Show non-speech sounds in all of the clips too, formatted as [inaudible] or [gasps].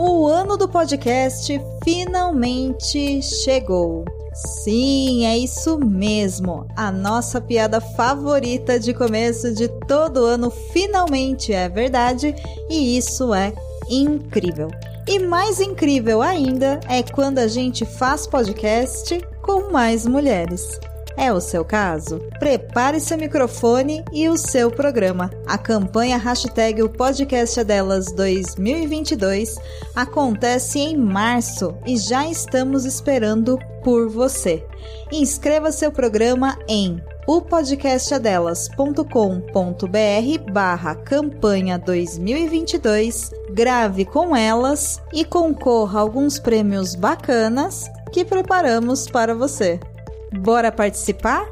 O ano do podcast finalmente chegou. Sim, é isso mesmo. A nossa piada favorita de começo de todo ano finalmente é verdade e isso é incrível. E mais incrível ainda é quando a gente faz podcast com mais mulheres. É o seu caso? Prepare seu microfone e o seu programa. A campanha hashtag o podcast delas 2022 acontece em março e já estamos esperando por você. Inscreva seu programa em o podcastadelas.com.br barra campanha 2022, grave com elas e concorra a alguns prêmios bacanas que preparamos para você. Bora participar?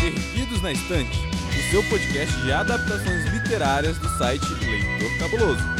Perdidos na Estante, o seu podcast de adaptações literárias do site Leitor Cabuloso.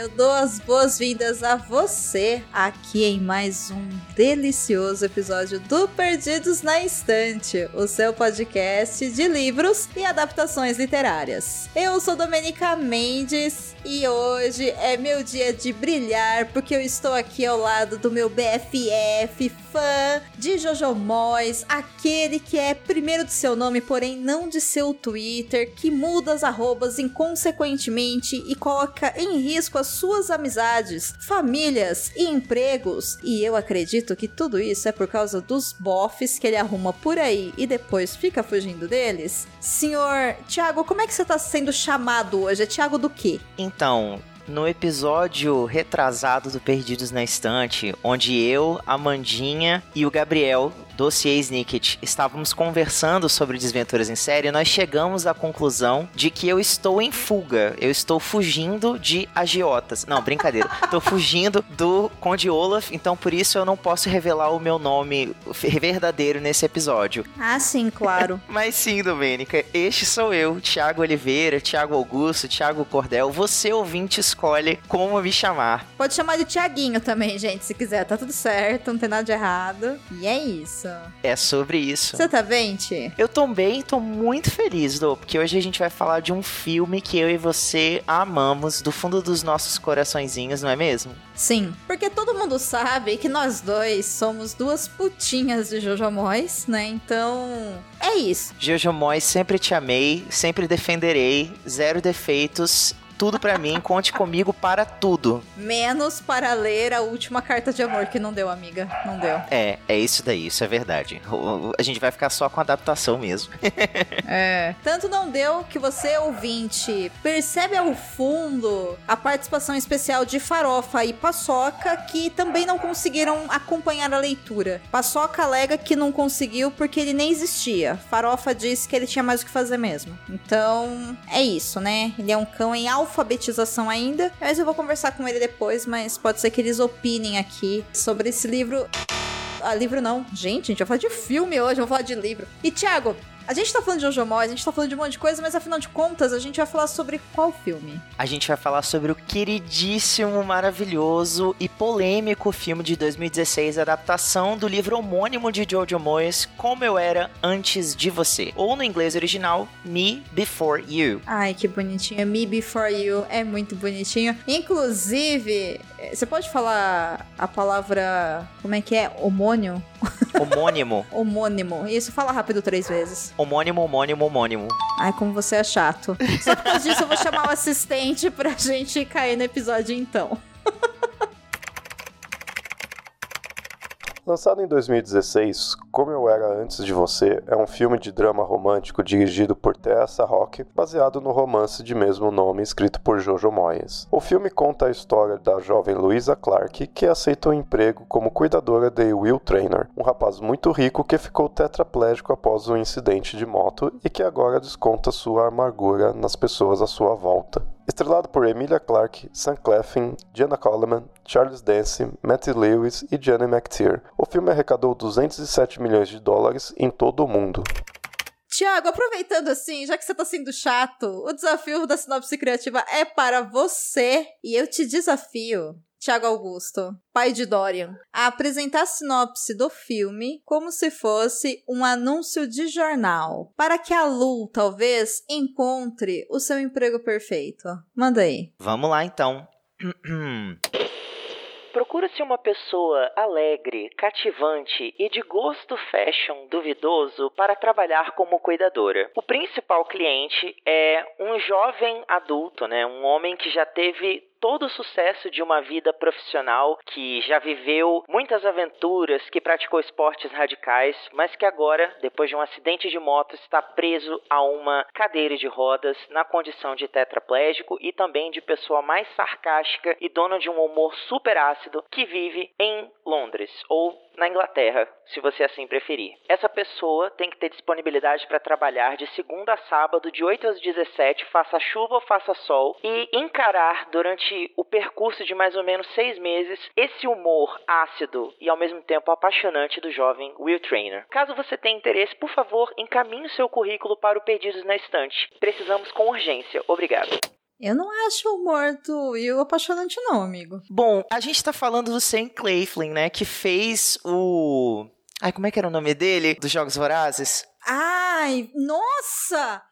Eu dou as boas-vindas a você aqui em mais um delicioso episódio do Perdidos na Estante, o seu podcast de livros e adaptações literárias. Eu sou Domenica Mendes e hoje é meu dia de brilhar porque eu estou aqui ao lado do meu BFF, fã de Jojo Moyes, aquele que é primeiro de seu nome, porém não de seu Twitter, que muda as arrobas inconsequentemente e coloca em risco as suas amizades, famílias e empregos. E eu acredito que tudo isso é por causa dos bofs que ele arruma por aí e depois fica fugindo deles. Senhor Tiago, como é que você tá sendo chamado hoje? É Tiago do quê? Então, no episódio retrasado do Perdidos na Estante, onde eu, a Mandinha e o Gabriel Dossiê Snicket estávamos conversando sobre desventuras em série, nós chegamos à conclusão de que eu estou em fuga. Eu estou fugindo de agiotas. Não, brincadeira. [laughs] Estou fugindo do Conde Olaf, então por isso eu não posso revelar o meu nome verdadeiro nesse episódio. Ah, sim, claro. [laughs] Mas sim, Domênica, este sou eu, Thiago Oliveira, Thiago Augusto, Thiago Cordel. Você ouvinte escolhe como me chamar. Pode chamar de Tiaguinho também, gente, se quiser. Tá tudo certo, não tem nada de errado. E é isso. É sobre isso. Você tá bem, Ti? Eu tô bem, tô muito feliz, Dô, porque hoje a gente vai falar de um filme que eu e você amamos do fundo dos nossos coraçõezinhos, não é mesmo? Sim, porque todo mundo sabe que nós dois somos duas putinhas de Jojo Moyes, né? Então, é isso. Jojo Moyes, sempre te amei, sempre defenderei, zero defeitos tudo para mim, conte comigo para tudo. Menos para ler a última carta de amor que não deu, amiga. Não deu. É, é isso daí, isso é verdade. A gente vai ficar só com adaptação mesmo. [laughs] é. Tanto não deu que você, ouvinte, percebe ao fundo a participação especial de Farofa e Paçoca, que também não conseguiram acompanhar a leitura. Paçoca alega que não conseguiu porque ele nem existia. Farofa disse que ele tinha mais o que fazer mesmo. Então, é isso, né? Ele é um cão em alfa alfabetização ainda, mas eu vou conversar com ele depois, mas pode ser que eles opinem aqui sobre esse livro. Ah, livro não. Gente, a gente vai falar de filme hoje, vamos falar de livro. E, Thiago, a gente tá falando de Jojo Moyes, a gente tá falando de um monte de coisa, mas afinal de contas, a gente vai falar sobre qual filme? A gente vai falar sobre o queridíssimo, maravilhoso e polêmico filme de 2016, adaptação do livro homônimo de Jojo Moyes, Como Eu Era Antes de Você, ou no inglês original, Me Before You. Ai, que bonitinho, Me Before You, é muito bonitinho. Inclusive, você pode falar a palavra, como é que é? Homônio? [laughs] Homônimo. homônimo. Isso, fala rápido três vezes. Homônimo, homônimo, homônimo. Ai, como você é chato. Só por causa disso eu vou chamar o assistente pra [laughs] gente cair no episódio então. [laughs] Lançado em 2016, Como Eu Era Antes de Você é um filme de drama romântico dirigido por Tessa Rock, baseado no romance de mesmo nome escrito por Jojo Moyes. O filme conta a história da jovem Louisa Clark, que aceita um emprego como cuidadora de Will Traynor, um rapaz muito rico que ficou tetraplégico após um incidente de moto e que agora desconta sua amargura nas pessoas à sua volta. Estrelado por Emilia Clarke, Sam Claflin, Jenna Coleman, Charles Dance, Matthew Lewis e Jenny McTeer. O filme arrecadou 207 milhões de dólares em todo o mundo. Tiago, aproveitando assim, já que você tá sendo chato, o desafio da sinopse criativa é para você e eu te desafio Tiago Augusto, pai de Dorian, a apresentar a sinopse do filme como se fosse um anúncio de jornal, para que a Lu talvez encontre o seu emprego perfeito. Manda aí. Vamos lá então. Procura-se uma pessoa alegre, cativante e de gosto fashion duvidoso para trabalhar como cuidadora. O principal cliente é um jovem adulto, né, um homem que já teve todo o sucesso de uma vida profissional, que já viveu muitas aventuras, que praticou esportes radicais, mas que agora, depois de um acidente de moto, está preso a uma cadeira de rodas na condição de tetraplégico e também de pessoa mais sarcástica e dona de um humor super ácido que vive em Londres ou na Inglaterra, se você assim preferir. Essa pessoa tem que ter disponibilidade para trabalhar de segunda a sábado, de 8 às 17, faça chuva ou faça sol, e encarar durante o percurso de mais ou menos seis meses esse humor ácido e ao mesmo tempo apaixonante do jovem Will Trainer. Caso você tenha interesse, por favor, encaminhe seu currículo para o Perdidos na Estante. Precisamos com urgência. Obrigado. Eu não acho o morto e o apaixonante, não, amigo. Bom, a gente tá falando do Sam Claflin, né? Que fez o. Ai, como é que era o nome dele? Dos Jogos Vorazes? Ai, nossa!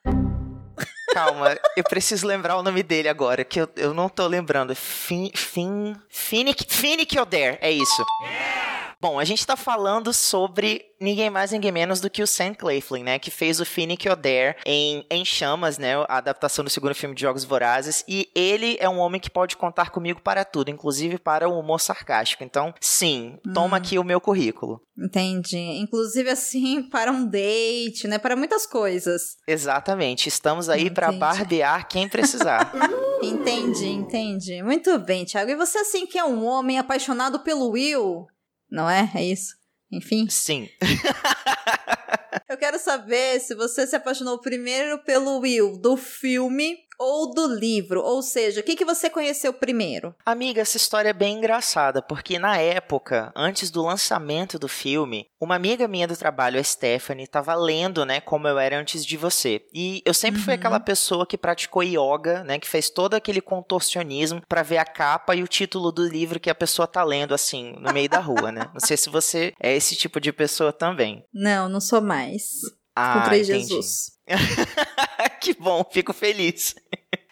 Calma, eu preciso lembrar o nome dele agora, que eu, eu não tô lembrando. Fin. Fin. Finnick. Finnick Oder, é isso. Bom, a gente tá falando sobre ninguém mais, ninguém menos do que o Sam Claflin, né? Que fez o Finnick Oder em, em Chamas, né? A adaptação do segundo filme de Jogos Vorazes. E ele é um homem que pode contar comigo para tudo, inclusive para o humor sarcástico. Então, sim, toma Hum. aqui o meu currículo. Entendi. Inclusive, assim, [laughs] para um date, né? Para muitas coisas. Exatamente. Estamos aí para barbear quem precisar. [laughs] Entendi, entendi. Muito bem, Thiago. E você, assim, que é um homem apaixonado pelo Will, não é? É isso? Enfim. sim. [laughs] Eu quero saber se você se apaixonou primeiro pelo Will do filme ou do livro. Ou seja, o que, que você conheceu primeiro? Amiga, essa história é bem engraçada, porque na época, antes do lançamento do filme, uma amiga minha do trabalho, a Stephanie, estava lendo, né, como eu era antes de você. E eu sempre fui Uhum. aquela pessoa que praticou yoga, né, que fez todo aquele contorcionismo pra ver a capa e o título do livro que a pessoa tá lendo assim, no meio da rua, né? Não sei se você é esse tipo de pessoa também. Não, não sou mais. Ah, Encontrei entendi. Jesus. [laughs] que bom, fico feliz.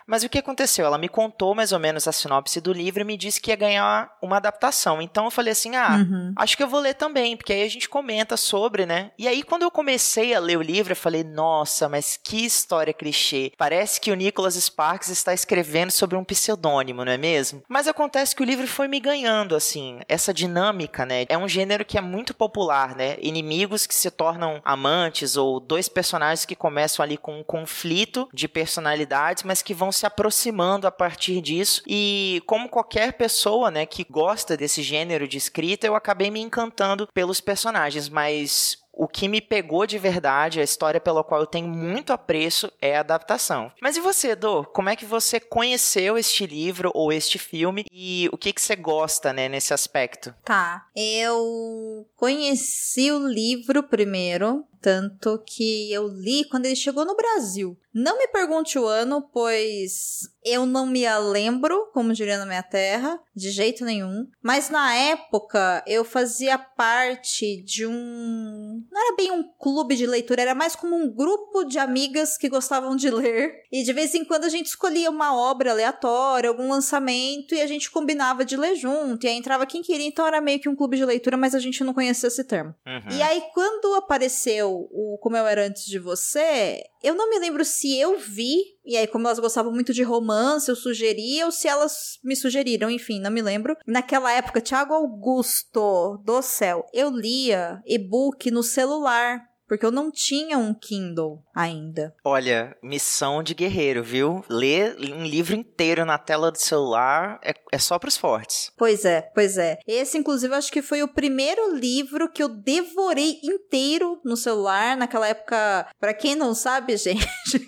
Mas o que aconteceu? Ela me contou mais ou menos a sinopse do livro e me disse que ia ganhar uma adaptação. Então eu falei assim: ah, Uhum. acho que eu vou ler também, porque aí a gente comenta sobre, né? E aí quando eu comecei a ler o livro, eu falei: nossa, mas que história clichê. Parece que o Nicholas Sparks está escrevendo sobre um pseudônimo, não é mesmo? Mas acontece que o livro foi me ganhando, assim, essa dinâmica, né? É um gênero que é muito popular, né? Inimigos que se tornam amantes ou dois personagens que começam ali com um conflito de personalidades, mas que vão se aproximando a partir disso. E como qualquer pessoa, né, que gosta desse gênero de escrita, eu acabei me encantando pelos personagens, mas o que me pegou de verdade, a história pela qual eu tenho muito apreço é a adaptação. Mas e você, Dô? Como é que você conheceu este livro ou este filme e o que que você gosta, né, nesse aspecto? Tá. Eu conheci o livro primeiro, tanto que eu li quando ele chegou no Brasil. Não me pergunte o ano, pois eu não me lembro, como diria na minha terra, de jeito nenhum. Mas na época eu fazia parte de um. Não era bem um clube de leitura, era mais como um grupo de amigas que gostavam de ler. E de vez em quando a gente escolhia uma obra aleatória, algum lançamento, e a gente combinava de ler junto. E aí entrava quem queria, então era meio que um clube de leitura, mas a gente não conhecia esse termo. Uhum. E aí, quando apareceu o Como Eu Era Antes de Você, eu não me lembro se eu vi, e aí, como elas gostavam muito de romance, eu sugeria, ou se elas me sugeriram, enfim, não me lembro. Naquela época, Thiago Augusto do céu, eu lia e-book no celular. Porque eu não tinha um Kindle ainda. Olha, missão de guerreiro, viu? Ler um livro inteiro na tela do celular é, é só pros fortes. Pois é, pois é. Esse, inclusive, acho que foi o primeiro livro que eu devorei inteiro no celular. Naquela época, pra quem não sabe, [laughs] gente,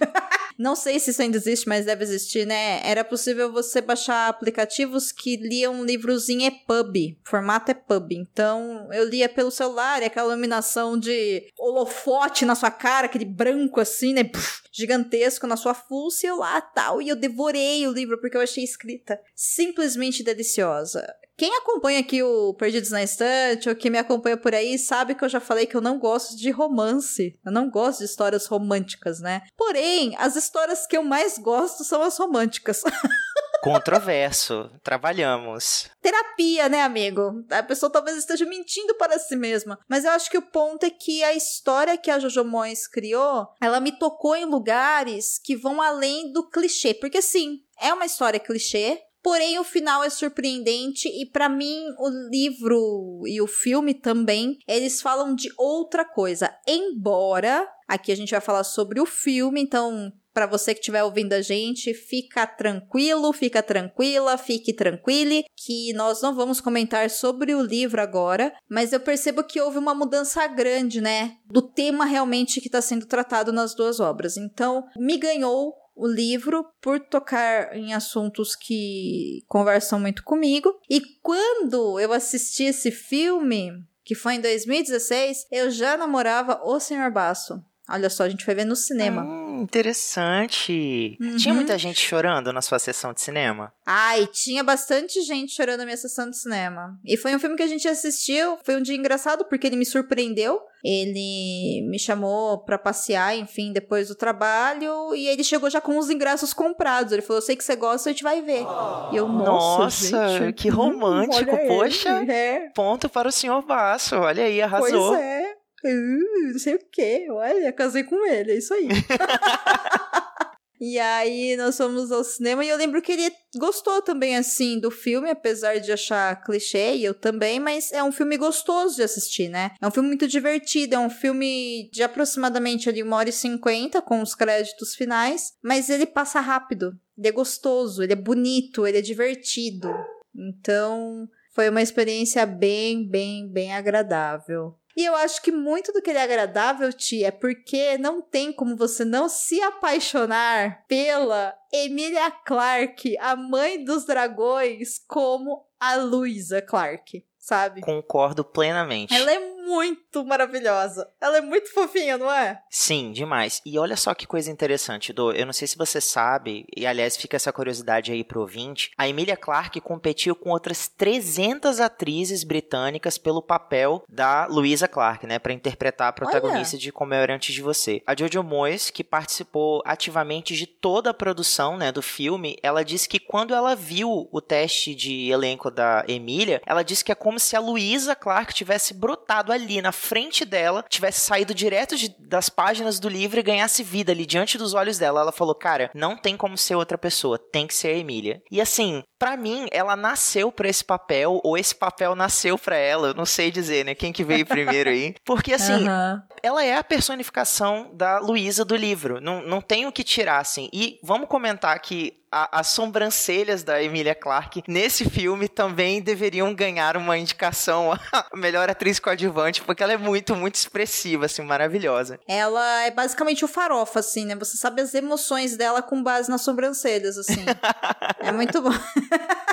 não sei se isso ainda existe, mas deve existir, né? Era possível você baixar aplicativos que liam livros em EPUB, formato EPUB. Então, eu lia pelo celular, e aquela iluminação de holofote na sua cara, aquele branco assim, né? Gigantesco na sua eu lá tal. E eu devorei o livro porque eu achei escrita simplesmente deliciosa. Quem acompanha aqui o Perdidos na Estante ou que me acompanha por aí sabe que eu já falei que eu não gosto de romance. Eu não gosto de histórias românticas, né? Porém, as histórias que eu mais gosto são as românticas. [laughs] Controverso. Trabalhamos. Terapia, né, amigo? A pessoa talvez esteja mentindo para si mesma. Mas eu acho que o ponto é que a história que a Jojo Moyes criou, ela me tocou em lugares que vão além do clichê. Porque sim, é uma história clichê, Porém, o final é surpreendente e para mim o livro e o filme também, eles falam de outra coisa. Embora aqui a gente vai falar sobre o filme, então para você que estiver ouvindo a gente, fica tranquilo, fica tranquila, fique tranquile, que nós não vamos comentar sobre o livro agora, mas eu percebo que houve uma mudança grande, né, do tema realmente que está sendo tratado nas duas obras. Então, me ganhou o livro por tocar em assuntos que conversam muito comigo. E quando eu assisti esse filme, que foi em 2016, eu já namorava o Senhor Basso. Olha só, a gente foi ver no cinema. Hum, interessante. Uhum. Tinha muita gente chorando na sua sessão de cinema? Ai, tinha bastante gente chorando na minha sessão de cinema. E foi um filme que a gente assistiu, foi um dia engraçado porque ele me surpreendeu. Ele me chamou para passear, enfim, depois do trabalho, e ele chegou já com os ingressos comprados. Ele falou: "Eu sei que você gosta, a gente vai ver". E eu, nossa, nossa gente, que romântico, [laughs] poxa. É. Ponto para o senhor Basso. Olha aí, arrasou. Pois é. Uh, não sei o que, olha, casei com ele, é isso aí. [laughs] e aí nós fomos ao cinema e eu lembro que ele gostou também, assim, do filme, apesar de achar clichê, e eu também, mas é um filme gostoso de assistir, né? É um filme muito divertido, é um filme de aproximadamente ali uma hora e cinquenta, com os créditos finais, mas ele passa rápido, ele é gostoso, ele é bonito, ele é divertido. Então, foi uma experiência bem, bem, bem agradável. E eu acho que muito do que ele é agradável, Tia, é porque não tem como você não se apaixonar pela Emilia Clarke, a mãe dos dragões, como a Luisa Clarke, sabe? Concordo plenamente. Ela é muito maravilhosa. Ela é muito fofinha, não é? Sim, demais. E olha só que coisa interessante, Do. Eu não sei se você sabe, e aliás fica essa curiosidade aí pro ouvinte. A Emilia Clarke competiu com outras 300 atrizes britânicas pelo papel da Louisa Clarke, né? para interpretar a protagonista olha. de Como Eu Era Antes de Você. A Jojo Moyes, que participou ativamente de toda a produção, né, do filme, ela disse que quando ela viu o teste de elenco da Emília, ela disse que é como se a Louisa Clarke tivesse brotado ali na frente dela, tivesse saído direto de, das páginas do livro e ganhasse vida ali diante dos olhos dela. Ela falou: Cara, não tem como ser outra pessoa, tem que ser a Emília. E assim, para mim, ela nasceu para esse papel, ou esse papel nasceu para ela, eu não sei dizer, né? Quem que veio primeiro aí. [laughs] Porque assim, uhum. ela é a personificação da Luísa do livro. Não, não tem o que tirar, assim. E vamos comentar que a, as sobrancelhas da Emilia Clarke nesse filme também deveriam ganhar uma indicação [laughs] a melhor atriz coadjuvante, porque ela é muito, muito expressiva, assim, maravilhosa. Ela é basicamente o farofa, assim, né? Você sabe as emoções dela com base nas sobrancelhas, assim. [laughs] é muito bom. [laughs]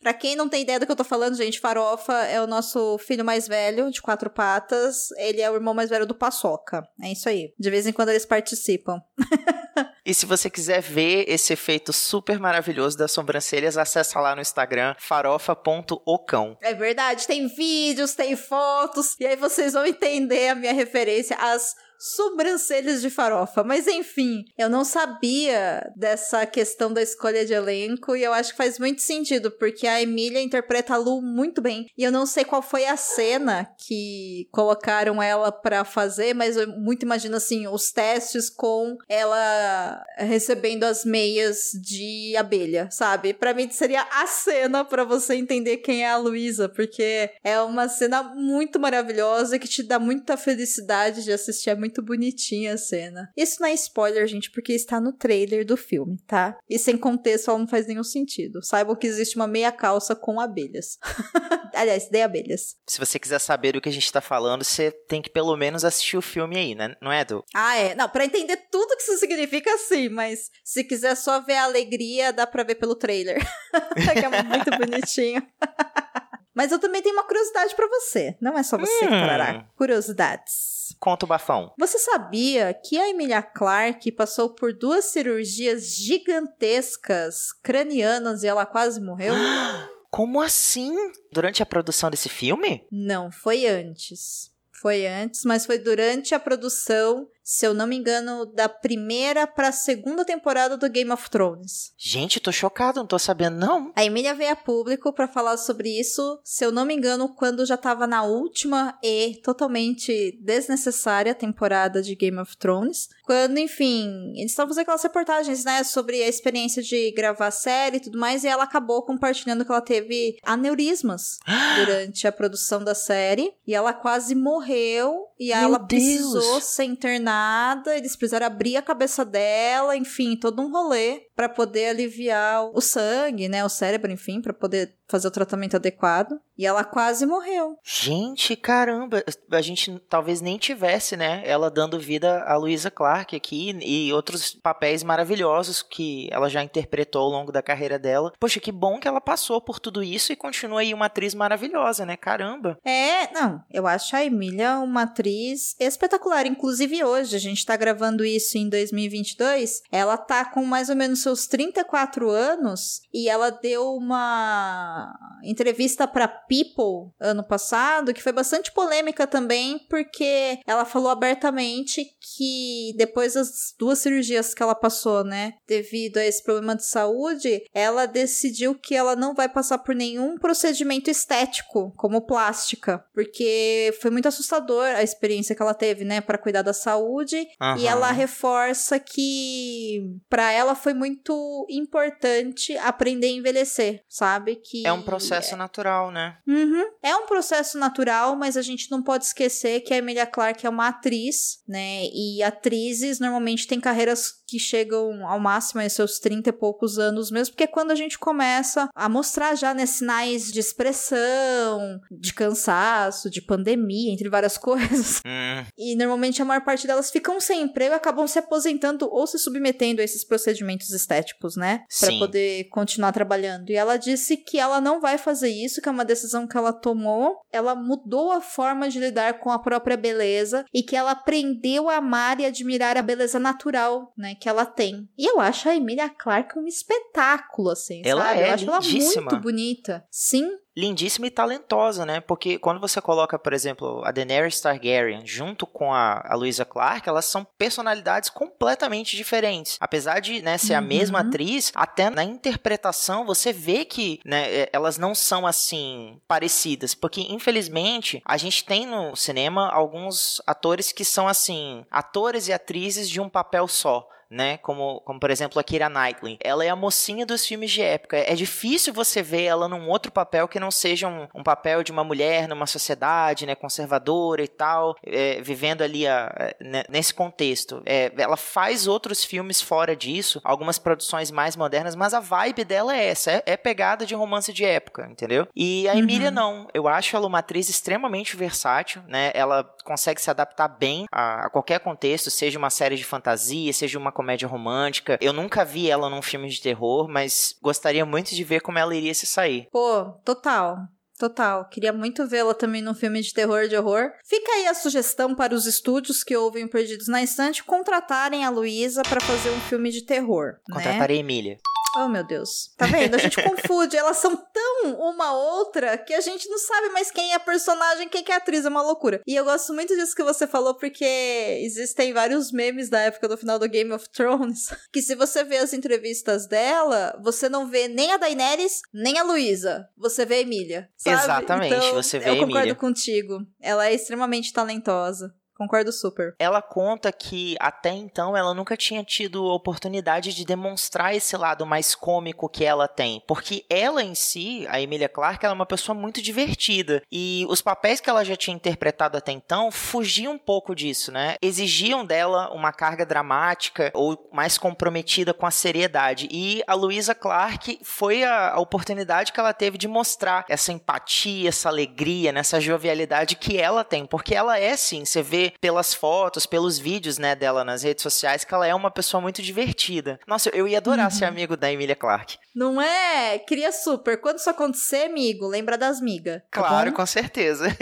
Pra quem não tem ideia do que eu tô falando, gente, Farofa é o nosso filho mais velho, de quatro patas. Ele é o irmão mais velho do Paçoca. É isso aí. De vez em quando eles participam. [laughs] E se você quiser ver esse efeito super maravilhoso das sobrancelhas, acessa lá no Instagram farofa.ocão. É verdade, tem vídeos, tem fotos, e aí vocês vão entender a minha referência às sobrancelhas de farofa. Mas enfim, eu não sabia dessa questão da escolha de elenco e eu acho que faz muito sentido, porque a Emília interpreta a Lu muito bem. E eu não sei qual foi a cena que colocaram ela para fazer, mas eu muito imagino assim, os testes com ela recebendo as meias de abelha, sabe? Para mim seria a cena para você entender quem é a Luísa, porque é uma cena muito maravilhosa que te dá muita felicidade de assistir, é muito bonitinha a cena. Isso não é spoiler, gente, porque está no trailer do filme, tá? E sem contexto ela não faz nenhum sentido. Saibam que existe uma meia calça com abelhas. [laughs] Aliás, de abelhas. Se você quiser saber do que a gente tá falando, você tem que pelo menos assistir o filme aí, né? Não é, Edu? Ah, é. Não, pra entender tudo que isso significa, sim, mas se quiser só ver a alegria, dá pra ver pelo trailer. [laughs] que é muito bonitinho. [laughs] Mas eu também tenho uma curiosidade para você. Não é só você hum. que trará curiosidades. Conta o bafão. Você sabia que a Emilia Clarke passou por duas cirurgias gigantescas cranianas e ela quase morreu? [gasps] Como assim? Durante a produção desse filme? Não, foi antes. Foi antes, mas foi durante a produção se eu não me engano, da primeira pra segunda temporada do Game of Thrones. Gente, tô chocado, não tô sabendo não. A Emília veio a público para falar sobre isso, se eu não me engano, quando já tava na última e totalmente desnecessária temporada de Game of Thrones. Quando, enfim, eles estavam fazendo aquelas reportagens, né, sobre a experiência de gravar a série e tudo mais, e ela acabou compartilhando que ela teve aneurismas [gasps] durante a produção da série, e ela quase morreu, e Meu ela Deus. precisou ser internada nada, eles precisaram abrir a cabeça dela, enfim, todo um rolê para poder aliviar o sangue, né, o cérebro, enfim, para poder fazer o tratamento adequado. E ela quase morreu. Gente, caramba, a gente talvez nem tivesse, né, ela dando vida a Luisa Clark aqui e outros papéis maravilhosos que ela já interpretou ao longo da carreira dela. Poxa, que bom que ela passou por tudo isso e continua aí uma atriz maravilhosa, né? Caramba. É, não, eu acho a Emília uma atriz espetacular, inclusive hoje, a gente tá gravando isso em 2022, ela tá com mais ou menos seus 34 anos e ela deu uma entrevista para People ano passado que foi bastante polêmica também porque ela falou abertamente que depois das duas cirurgias que ela passou, né, devido a esse problema de saúde, ela decidiu que ela não vai passar por nenhum procedimento estético como plástica, porque foi muito assustador a experiência que ela teve, né, para cuidar da saúde uhum. e ela reforça que para ela foi muito muito importante aprender a envelhecer, sabe? Que é um processo é... natural, né? Uhum. É um processo natural, mas a gente não pode esquecer que a Emilia Clarke é uma atriz, né? E atrizes normalmente têm carreiras que chegam ao máximo aos seus 30 e poucos anos mesmo, porque é quando a gente começa a mostrar já né, sinais de expressão, de cansaço, de pandemia, entre várias [laughs] coisas. Hum. E normalmente a maior parte delas ficam sem emprego e acabam se aposentando ou se submetendo a esses procedimentos estéticos, né? Para poder continuar trabalhando. E ela disse que ela não vai fazer isso, que é uma decisão que ela tomou. Ela mudou a forma de lidar com a própria beleza e que ela aprendeu a amar e admirar a beleza natural, né? que ela tem. E eu acho a Emilia Clarke um espetáculo, assim, ela sabe? É eu acho lindíssima. ela muito bonita. Sim. Lindíssima e talentosa, né? Porque quando você coloca, por exemplo, a Daenerys Targaryen junto com a, a Louisa Clark, elas são personalidades completamente diferentes. Apesar de né, ser uhum. a mesma atriz, até na interpretação você vê que né, é, elas não são assim parecidas. Porque, infelizmente, a gente tem no cinema alguns atores que são assim, atores e atrizes de um papel só né? Como, como por exemplo a Kira Knightley. Ela é a mocinha dos filmes de época. É difícil você ver ela num outro papel que não seja um, um papel de uma mulher numa sociedade, né, conservadora e tal, é, vivendo ali a, né, nesse contexto. É, ela faz outros filmes fora disso, algumas produções mais modernas, mas a vibe dela é essa, é, é pegada de romance de época, entendeu? E a uhum. Emília não. Eu acho ela uma atriz extremamente versátil, né? Ela consegue se adaptar bem a, a qualquer contexto, seja uma série de fantasia, seja uma comédia romântica. Eu nunca vi ela num filme de terror, mas gostaria muito de ver como ela iria se sair. Pô, total. Total, queria muito vê-la também num filme de terror de horror. Fica aí a sugestão para os estúdios que ouvem Perdidos na Estante contratarem a Luísa para fazer um filme de terror. Né? Contratarei né? Emília. Oh, meu Deus. Tá vendo? A gente [laughs] confunde. Elas são tão uma outra que a gente não sabe mais quem é a personagem, quem é a atriz. É uma loucura. E eu gosto muito disso que você falou, porque existem vários memes da época do final do Game of Thrones. [laughs] Que se você vê as entrevistas dela, você não vê nem a Daenerys, nem a Luísa. Você vê a Emília. Sabe? Exatamente, então, você vê a Emília. Eu concordo contigo. Ela é extremamente talentosa. Concordo super. Ela conta que até então ela nunca tinha tido oportunidade de demonstrar esse lado mais cômico que ela tem, porque ela em si, a Emilia Clarke, ela é uma pessoa muito divertida e os papéis que ela já tinha interpretado até então fugiam um pouco disso, né? Exigiam dela uma carga dramática ou mais comprometida com a seriedade e a Louisa Clarke foi a, a oportunidade que ela teve de mostrar essa empatia, essa alegria, nessa jovialidade que ela tem, porque ela é sim, você vê pelas fotos, pelos vídeos, né, dela nas redes sociais que ela é uma pessoa muito divertida. Nossa, eu ia adorar uhum. ser amigo da Emilia Clarke. Não é? Queria super. Quando isso acontecer, amigo, lembra das migas. Tá claro, com certeza. [laughs]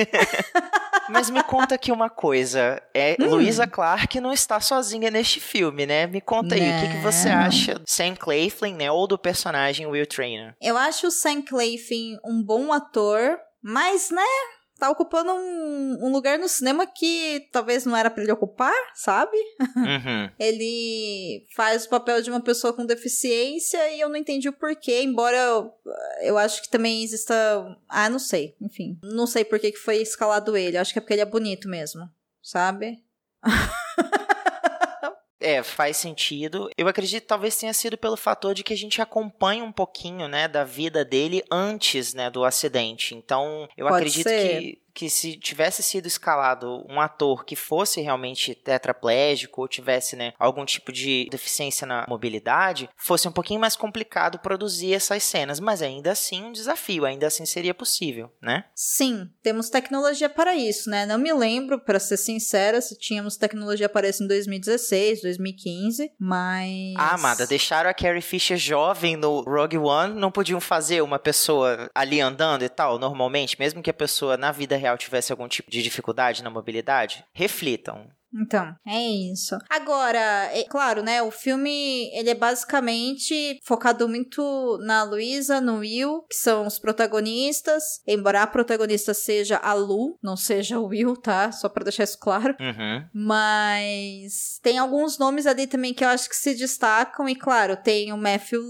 Mas me conta aqui uma coisa. É, hum. Louisa Clark não está sozinha neste filme, né? Me conta aí, não. o que, que você acha do Sam Claflin, né? Ou do personagem Will Trainer? Eu acho o Sam Claflin um bom ator, mas, né? Tá ocupando um, um, lugar no cinema que talvez não era para ele ocupar, sabe? Uhum. [laughs] ele faz o papel de uma pessoa com deficiência e eu não entendi o porquê, embora eu, eu acho que também exista. Ah, não sei. Enfim, não sei por que foi escalado ele. Acho que é porque ele é bonito mesmo, sabe? [laughs] É, faz sentido. Eu acredito que talvez tenha sido pelo fator de que a gente acompanha um pouquinho, né, da vida dele antes, né, do acidente. Então, eu Pode acredito ser. que que se tivesse sido escalado um ator que fosse realmente tetraplégico ou tivesse né, algum tipo de deficiência na mobilidade, fosse um pouquinho mais complicado produzir essas cenas, mas ainda assim um desafio, ainda assim seria possível, né? Sim, temos tecnologia para isso, né? Não me lembro, para ser sincera, se tínhamos tecnologia para isso em 2016, 2015, mas. Ah, amada, deixaram a Carrie Fisher jovem no Rogue One, não podiam fazer uma pessoa ali andando e tal, normalmente, mesmo que a pessoa na vida real real tivesse algum tipo de dificuldade na mobilidade, reflitam. Então, é isso. Agora, é claro, né? O filme ele é basicamente focado muito na Luísa, no Will, que são os protagonistas. Embora a protagonista seja a Lu, não seja o Will, tá? Só pra deixar isso claro. Uhum. Mas tem alguns nomes ali também que eu acho que se destacam. E claro, tem o Matthew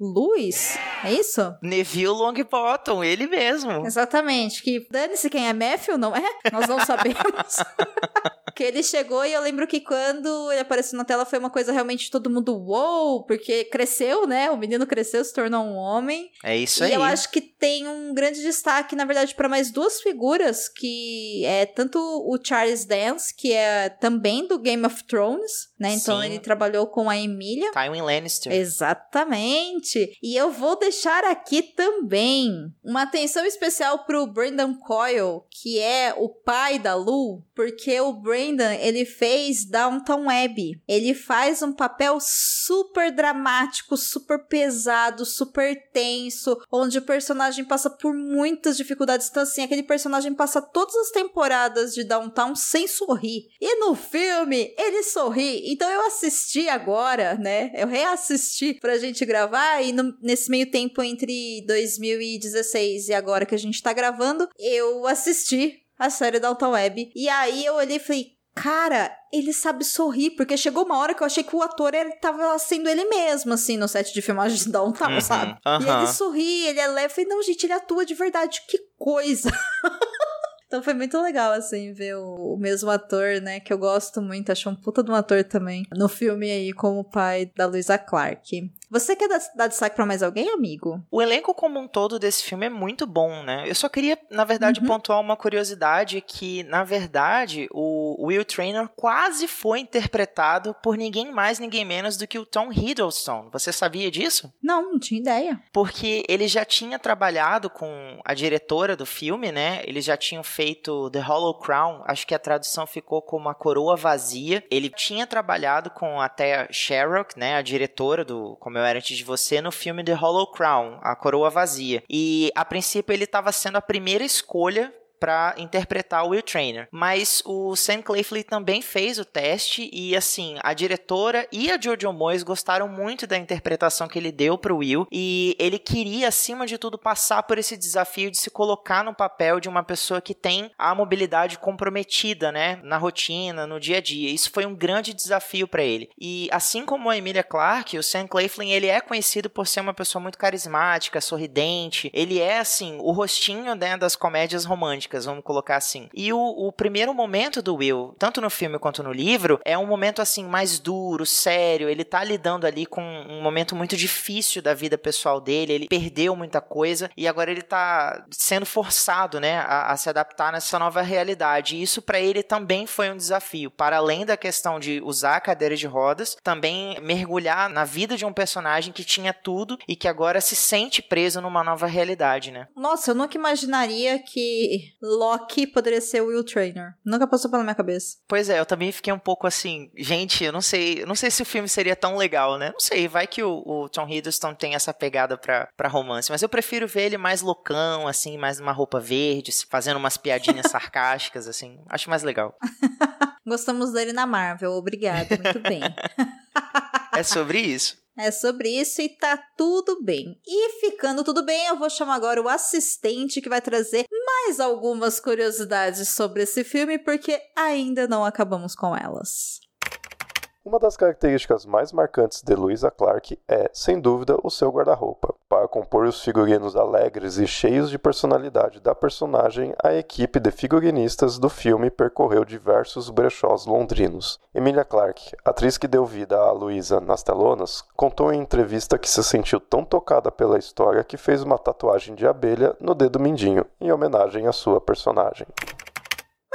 Lewis, é isso? Neville Longbottom, ele mesmo. Exatamente. Que dane-se quem é Matthew, não é? Nós não sabemos. [laughs] que ele chegou e eu lembro que quando ele apareceu na tela foi uma coisa realmente todo mundo uou, porque cresceu, né? O menino cresceu, se tornou um homem. É isso e aí. E eu acho que tem um grande destaque, na verdade, para mais duas figuras, que é tanto o Charles Dance, que é também do Game of Thrones, né? Então Sim. ele trabalhou com a Emília. Tywin Lannister. Exatamente. E eu vou deixar aqui também uma atenção especial pro Brendan Coyle, que é o pai da Lu, porque o Brendan Brendan, ele fez Downton Web. Ele faz um papel super dramático, super pesado, super tenso, onde o personagem passa por muitas dificuldades. Então, assim, aquele personagem passa todas as temporadas de Downtown sem sorrir. E no filme, ele sorri. Então, eu assisti agora, né? Eu reassisti pra gente gravar e no, nesse meio tempo entre 2016 e agora que a gente tá gravando, eu assisti a série da Alta Web. E aí eu olhei e falei, cara, ele sabe sorrir, porque chegou uma hora que eu achei que o ator ele tava sendo ele mesmo, assim, no set de filmagem de Downtown, uhum, sabe? Uhum. E ele sorri, ele é leve. Eu falei, não, gente, ele atua de verdade, que coisa. [laughs] Então foi muito legal, assim, ver o, o, mesmo ator, né? Que eu gosto muito, acho um puta de um ator também. No filme aí, como pai da Luisa Clark. Você quer dar, destaque pra mais alguém, amigo? O elenco como um todo desse filme é muito bom, né? Eu só queria, na verdade, uhum. pontuar uma curiosidade que, na verdade, o Will Trainer quase foi interpretado por ninguém mais, ninguém menos do que o Tom Hiddleston. Você sabia disso? Não, não tinha ideia. Porque ele já tinha trabalhado com a diretora do filme, né? Eles já tinham feito The Hollow Crown, acho que a tradução ficou como A Coroa Vazia. Ele tinha trabalhado com até Sherrock, né? A diretora do, como eu era antes de você no filme The Hollow Crown, A Coroa Vazia. E a princípio ele estava sendo a primeira escolha para interpretar o Will Trainer. Mas o Sam Claflin também fez o teste e assim, a diretora e a Jojo Moyes gostaram muito da interpretação que ele deu pro Will e ele queria acima de tudo passar por esse desafio de se colocar no papel de uma pessoa que tem a mobilidade comprometida, né, na rotina, no dia a dia. Isso foi um grande desafio para ele. E assim como a Emilia Clarke, o Sam Claflin, ele é conhecido por ser uma pessoa muito carismática, sorridente. Ele é assim, o rostinho né, das comédias românticas vamos colocar assim. E o, o primeiro momento do Will, tanto no filme quanto no livro, é um momento assim mais duro, sério. Ele tá lidando ali com um momento muito difícil da vida pessoal dele. Ele perdeu muita coisa e agora ele tá sendo forçado, né, a, a se adaptar nessa nova realidade. E isso para ele também foi um desafio. Para além da questão de usar a cadeira de rodas, também mergulhar na vida de um personagem que tinha tudo e que agora se sente preso numa nova realidade, né? Nossa, eu nunca imaginaria que Loki poderia ser o Will Trainer. Nunca passou pela minha cabeça. Pois é, eu também fiquei um pouco assim, gente, eu não sei, eu não sei se o filme seria tão legal, né? Não sei, vai que o, o Tom Hiddleston tem essa pegada pra, pra romance, mas eu prefiro ver ele mais loucão, assim, mais numa roupa verde, fazendo umas piadinhas [laughs] sarcásticas, assim. Acho mais legal. [laughs] Gostamos dele na Marvel, obrigada, muito bem. é sobre isso. É sobre isso e tá tudo bem. E ficando tudo bem, eu vou chamar agora o assistente que vai trazer mais algumas curiosidades sobre esse filme, porque ainda não acabamos com elas. Uma das características mais marcantes de Louisa Clark é, sem dúvida, o seu guarda-roupa. Para compor os figurinos alegres e cheios de personalidade da personagem, a equipe de figurinistas do filme percorreu diversos brechós londrinos. Emilia Clarke, atriz que deu vida a Louisa nas telonas, contou em entrevista que se sentiu tão tocada pela história que fez uma tatuagem de abelha no dedo mindinho, em homenagem à sua personagem.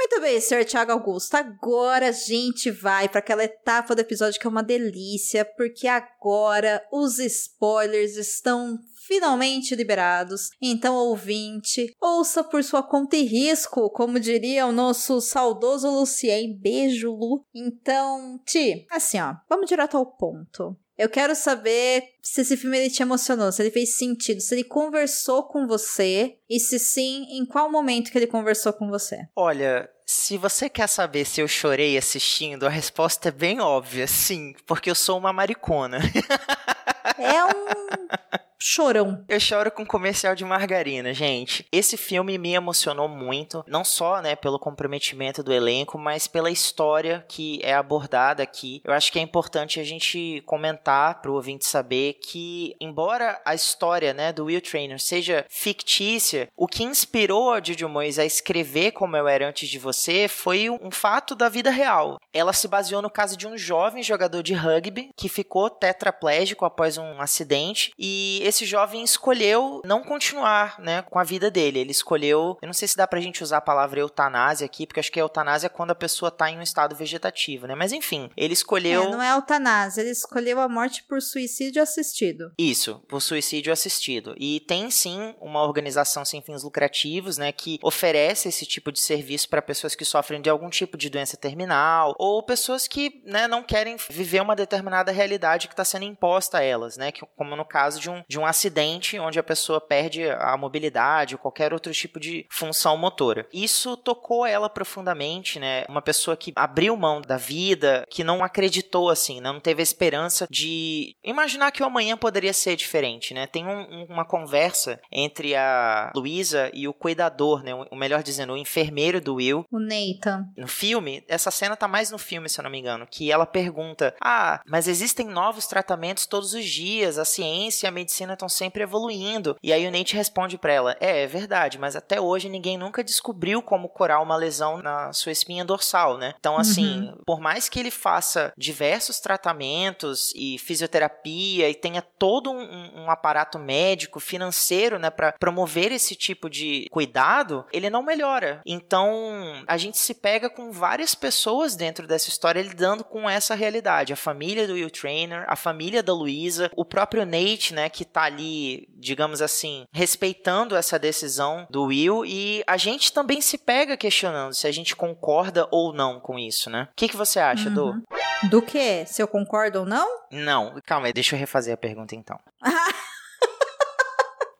Muito bem, Sr. Thiago Augusto. Agora a gente vai para aquela etapa do episódio que é uma delícia, porque agora os spoilers estão finalmente liberados. Então, ouvinte, ouça por sua conta e risco, como diria o nosso saudoso Lucien. Beijo, Lu. Então, Ti, assim, ó, vamos direto ao ponto. Eu quero saber se esse filme ele te emocionou, se ele fez sentido, se ele conversou com você e se sim, em qual momento que ele conversou com você. Olha, se você quer saber se eu chorei assistindo, a resposta é bem óbvia, sim, porque eu sou uma maricona. [laughs] É um chorão. Eu choro com comercial de margarina, gente. Esse filme me emocionou muito, não só, né, pelo comprometimento do elenco, mas pela história que é abordada aqui. Eu acho que é importante a gente comentar para o ouvinte saber que, embora a história, né, do Will Trainer seja fictícia, o que inspirou a Jojo Moyes a escrever Como Eu Era Antes de Você foi um fato da vida real. Ela se baseou no caso de um jovem jogador de rugby que ficou tetraplégico após um acidente e esse jovem escolheu não continuar, né, com a vida dele. Ele escolheu, eu não sei se dá pra gente usar a palavra eutanásia aqui, porque acho que a eutanásia é quando a pessoa tá em um estado vegetativo, né? Mas enfim, ele escolheu É, não é eutanásia, ele escolheu a morte por suicídio assistido. Isso, por suicídio assistido. E tem sim uma organização sem fins lucrativos, né, que oferece esse tipo de serviço para pessoas que sofrem de algum tipo de doença terminal ou pessoas que, né, não querem viver uma determinada realidade que está sendo imposta a elas, né, que, como no caso de um, de um acidente onde a pessoa perde a mobilidade ou qualquer outro tipo de função motora. Isso tocou ela profundamente, né? Uma pessoa que abriu mão da vida, que não acreditou assim, né? não teve a esperança de imaginar que o amanhã poderia ser diferente, né? Tem um, uma conversa entre a Luísa e o cuidador, né? O melhor dizendo, o enfermeiro do Will. O Nathan. No filme, essa cena tá mais no filme, se eu não me engano, que ela pergunta: "Ah, mas existem novos tratamentos todos os dias, a ciência e a medicina estão sempre evoluindo. E aí o Nate responde para ela: É, é verdade, mas até hoje ninguém nunca descobriu como curar uma lesão na sua espinha dorsal, né? Então, assim, uhum. por mais que ele faça diversos tratamentos e fisioterapia e tenha todo um, um aparato médico, financeiro, né, para promover esse tipo de cuidado, ele não melhora. Então, a gente se pega com várias pessoas dentro dessa história lidando com essa realidade. A família do Will Trainer, a família da Luísa, o próprio Nate, né, que tá ali, digamos assim, respeitando essa decisão do Will e a gente também se pega questionando se a gente concorda ou não com isso, né? O que, que você acha, uhum. Do? Do que? Se eu concordo ou não? Não, calma aí, deixa eu refazer a pergunta então. [laughs]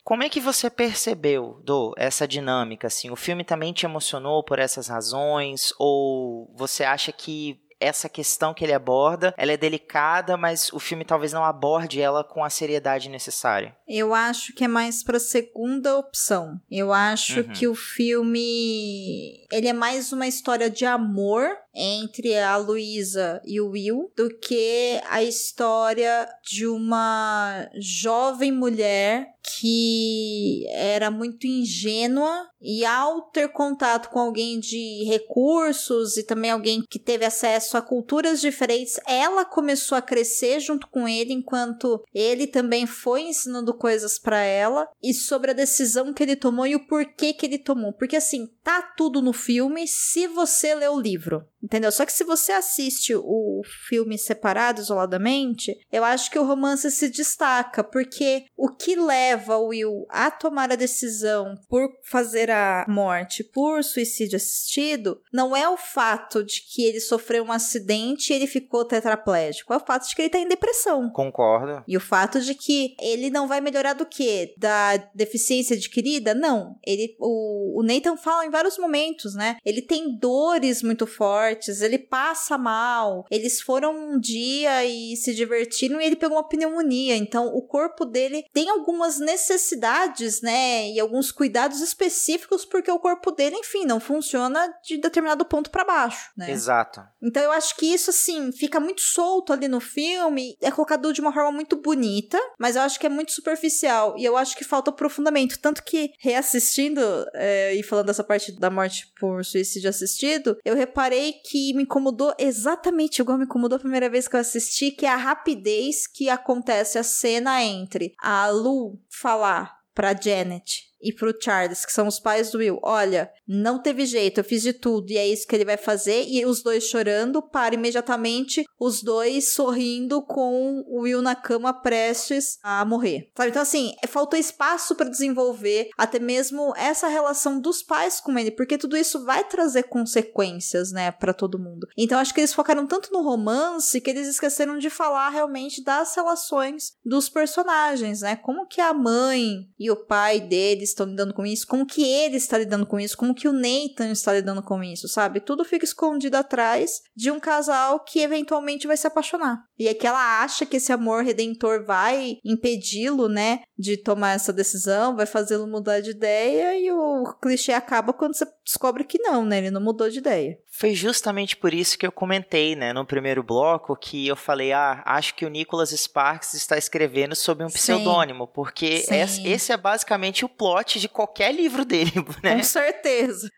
Como é que você percebeu, Do, essa dinâmica, assim? O filme também te emocionou por essas razões? Ou você acha que essa questão que ele aborda, ela é delicada, mas o filme talvez não aborde ela com a seriedade necessária. Eu acho que é mais para segunda opção. Eu acho uhum. que o filme ele é mais uma história de amor entre a Luísa e o Will do que a história de uma jovem mulher que era muito ingênua e ao ter contato com alguém de recursos e também alguém que teve acesso a culturas diferentes, ela começou a crescer junto com ele enquanto ele também foi ensinando coisas para ela e sobre a decisão que ele tomou e o porquê que ele tomou. Porque assim, tá tudo no filme se você ler o livro. Entendeu? Só que se você assiste o filme separado, isoladamente, eu acho que o romance se destaca, porque o que leva o Will a tomar a decisão por fazer a morte por suicídio assistido não é o fato de que ele sofreu um acidente e ele ficou tetraplégico, é o fato de que ele tá em depressão. Concordo. E o fato de que ele não vai melhorar do quê? Da deficiência adquirida? Não. Ele, o, o Nathan fala em vários momentos, né? Ele tem dores muito fortes fortes, ele passa mal. Eles foram um dia e se divertiram e ele pegou uma pneumonia. Então, o corpo dele tem algumas necessidades, né? E alguns cuidados específicos, porque o corpo dele, enfim, não funciona de determinado ponto para baixo, né? Exato. Então, eu acho que isso, assim, fica muito solto ali no filme. É colocado de uma forma muito bonita, mas eu acho que é muito superficial. E eu acho que falta aprofundamento. Tanto que, reassistindo é, e falando dessa parte da morte por suicídio assistido, eu reparei que me incomodou exatamente igual me incomodou a primeira vez que eu assisti, que é a rapidez que acontece a cena entre a Lu falar pra Janet e pro Charles, que são os pais do Will, olha, não teve jeito, eu fiz de tudo e é isso que ele vai fazer, e os dois chorando, para imediatamente os dois sorrindo com o Will na cama prestes a morrer. Sabe? Então, assim, faltou espaço para desenvolver até mesmo essa relação dos pais com ele, porque tudo isso vai trazer consequências, né, para todo mundo. Então, acho que eles focaram tanto no romance que eles esqueceram de falar realmente das relações dos personagens, né? Como que a mãe e o pai deles estão lidando com isso, como que ele está lidando com isso, como que o Nathan está lidando com isso, sabe? Tudo fica escondido atrás de um casal que eventualmente vai se apaixonar. E é que ela acha que esse amor redentor vai impedi-lo, né, de tomar essa decisão, vai fazê-lo mudar de ideia e o clichê acaba quando você descobre que não, né? Ele não mudou de ideia. Foi justamente por isso que eu comentei, né, no primeiro bloco, que eu falei, ah, acho que o Nicholas Sparks está escrevendo sob um Sim. pseudônimo, porque esse é basicamente o plot de qualquer livro dele, [laughs] né? Com certeza.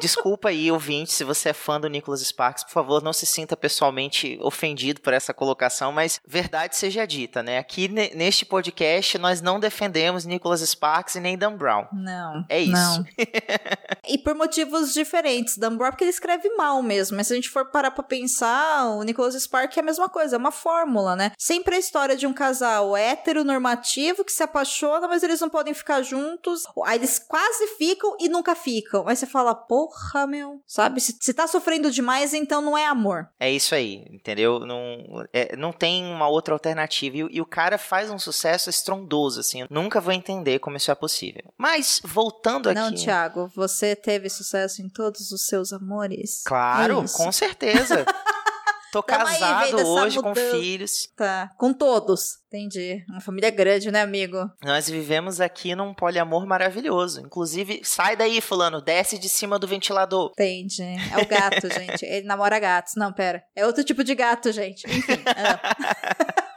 Desculpa aí, ouvinte, se você é fã do Nicholas Sparks, por favor, não se sinta pessoalmente ofendido por essa colocação, mas verdade seja dita, né? Aqui neste podcast nós não defendemos Nicholas Sparks e nem Dan Brown. Não. É isso. Não. [laughs] e por motivos diferentes. Dan Brown, porque ele escreve mal mesmo, mas se a gente for parar pra pensar, o Nicholas Sparks é a mesma coisa, é uma fórmula, né? Sempre a história de um casal heteronormativo que se apaixona, mas eles não podem ficar juntos. Aí eles quase ficam e nunca ficam. Aí você fala, porra, meu. Sabe? Se, se tá sofrendo demais, então não é amor. É isso aí, entendeu? Não, é, não tem uma outra alternativa. E, e, o cara faz um sucesso estrondoso, assim. Eu nunca vou entender como isso é possível. Mas, voltando aqui. Não, Thiago, você teve sucesso em todos os seus amores? Claro, é com certeza. [laughs] Tô casado hoje com filhos. Tá, com todos. Entendi. Uma família grande, né, amigo? Nós vivemos aqui num poliamor maravilhoso. Inclusive, sai daí, fulano, desce de cima do ventilador. Entendi. É o gato, [laughs] gente. Ele namora gatos. Não, pera. É outro tipo de gato, gente. Enfim. [laughs]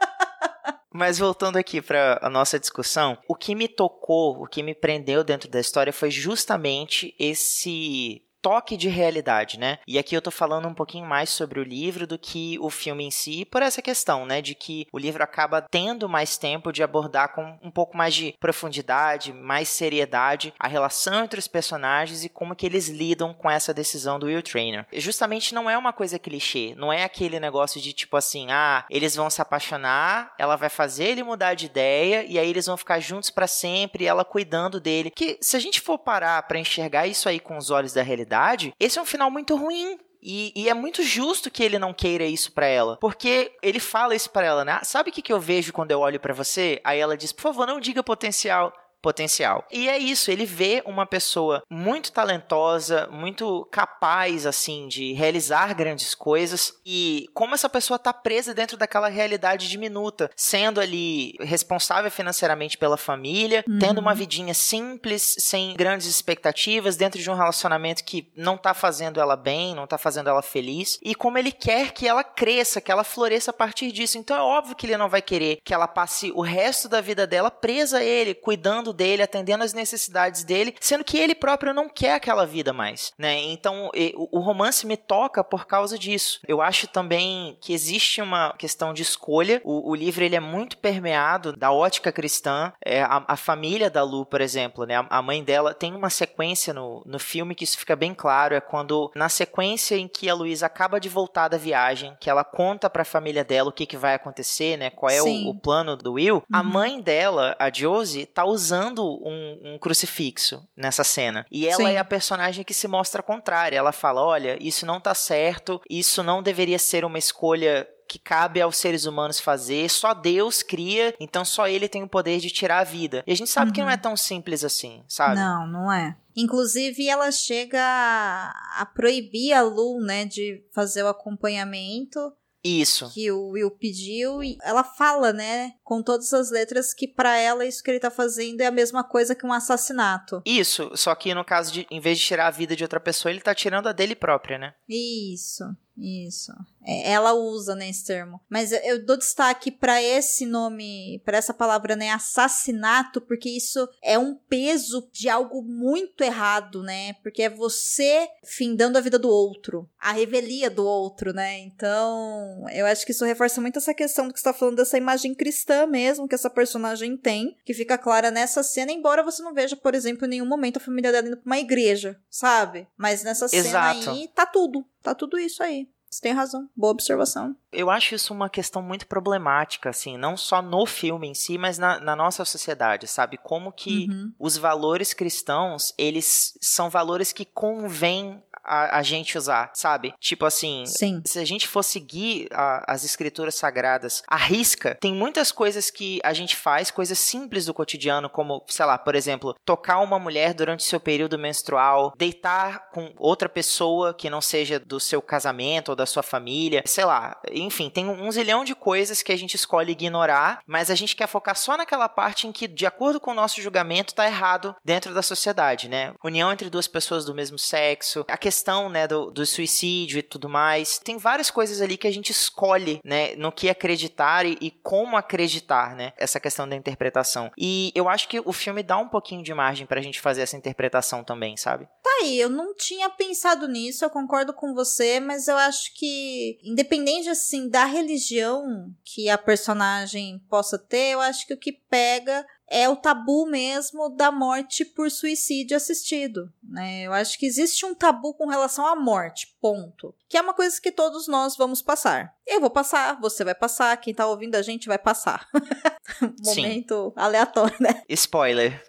Mas voltando aqui para a nossa discussão, o que me tocou, o que me prendeu dentro da história foi justamente esse toque de realidade, né? E aqui eu tô falando um pouquinho mais sobre o livro do que o filme em si, por essa questão, né, de que o livro acaba tendo mais tempo de abordar com um pouco mais de profundidade, mais seriedade a relação entre os personagens e como que eles lidam com essa decisão do Will Trainer. Justamente não é uma coisa clichê, não é aquele negócio de tipo assim, ah, eles vão se apaixonar, ela vai fazer ele mudar de ideia e aí eles vão ficar juntos para sempre, ela cuidando dele. Que se a gente for parar para enxergar isso aí com os olhos da realidade verdade, esse é um final muito ruim. E, e, é muito justo que ele não queira isso para ela. Porque ele fala isso para ela, né? Sabe o que, que eu vejo quando eu olho para você? Aí ela diz, por favor, não diga potencial. Potencial. E é isso, ele vê uma pessoa muito talentosa, muito capaz, assim, de realizar grandes coisas e como essa pessoa tá presa dentro daquela realidade diminuta, sendo ali responsável financeiramente pela família, uhum. tendo uma vidinha simples, sem grandes expectativas, dentro de um relacionamento que não tá fazendo ela bem, não tá fazendo ela feliz, e como ele quer que ela cresça, que ela floresça a partir disso. Então é óbvio que ele não vai querer que ela passe o resto da vida dela presa a ele, cuidando dele, atendendo as necessidades dele, sendo que ele próprio não quer aquela vida mais, né? Então o romance me toca por causa disso. Eu acho também que existe uma questão de escolha. O, o livro ele é muito permeado da ótica cristã. É, a, a, família da Lu, por exemplo, né? A, a, mãe dela tem uma sequência no, no filme que isso fica bem claro. É quando na sequência em que a Luísa acaba de voltar da viagem, que ela conta para a família dela o que, que vai acontecer, né? Qual é o, o, plano do Will. Uhum. A mãe dela, a Josie, tá usando um, um crucifixo nessa cena. E ela Sim. é a personagem que se mostra contrária. Ela fala: olha, isso não tá certo, isso não deveria ser uma escolha que cabe aos seres humanos fazer, só Deus cria, então só ele tem o poder de tirar a vida. E a gente sabe uhum. que não é uhum. tão simples assim, sabe? Não, não é. Inclusive, ela chega a, a proibir a Lu, né, de fazer o acompanhamento isso. Que o Will pediu e ela fala, né, com todas as letras que para ela isso que ele tá fazendo é a mesma coisa que um assassinato. Isso, só que no caso de em vez de tirar a vida de outra pessoa, ele tá tirando a dele própria, né? Isso. Isso. É, ela usa né, termo. Mas eu dou destaque para esse nome, para essa palavra, né, assassinato, porque isso é um peso de algo muito errado, né? Porque é você findando a vida do outro, a revelia do outro, né? Então, eu acho que isso reforça muito essa questão do que você tá falando dessa imagem cristã mesmo que essa personagem tem, que fica clara nessa cena, embora você não veja, por exemplo, em nenhum momento a família dela indo pra uma igreja, sabe? Mas nessa Exato. cena aí tá tudo. Tá tudo isso aí. Você tem razão. Boa observação. Eu acho isso uma questão muito problemática, assim, não só no filme em si, mas na, na nossa sociedade, sabe? Como que uhum. os valores cristãos, eles são valores que convêm a, a, gente usar, sabe? Tipo assim, Sim. se a gente for seguir a, as escrituras sagradas à risca, tem muitas coisas que a gente faz, coisas simples do cotidiano, como, sei lá, por exemplo, tocar uma mulher durante seu período menstrual, deitar com outra pessoa que não seja do seu casamento ou da sua família, sei lá. Enfim, tem um zilhão de coisas que a gente escolhe ignorar, mas a gente quer focar só naquela parte em que, de acordo com o nosso julgamento, tá errado dentro da sociedade, né? União entre duas pessoas do mesmo sexo, a questão, né, do, do suicídio e tudo mais. Tem várias coisas ali que a gente escolhe, né, no que acreditar e, e como acreditar, né, essa questão da interpretação. E eu acho que o filme dá um pouquinho de margem pra gente fazer essa interpretação também, sabe? Tá aí, eu não tinha pensado nisso, eu concordo com você, mas eu acho que, independente, assim, da religião que a personagem possa ter, eu acho que o que pega é o tabu mesmo da morte por suicídio assistido, né? Eu acho que existe um tabu com relação à morte, ponto. Que é uma coisa que todos nós vamos passar. Eu vou passar, você vai passar, quem tá ouvindo a gente vai passar. [laughs] Momento Sim. aleatório, né? [laughs] Spoiler.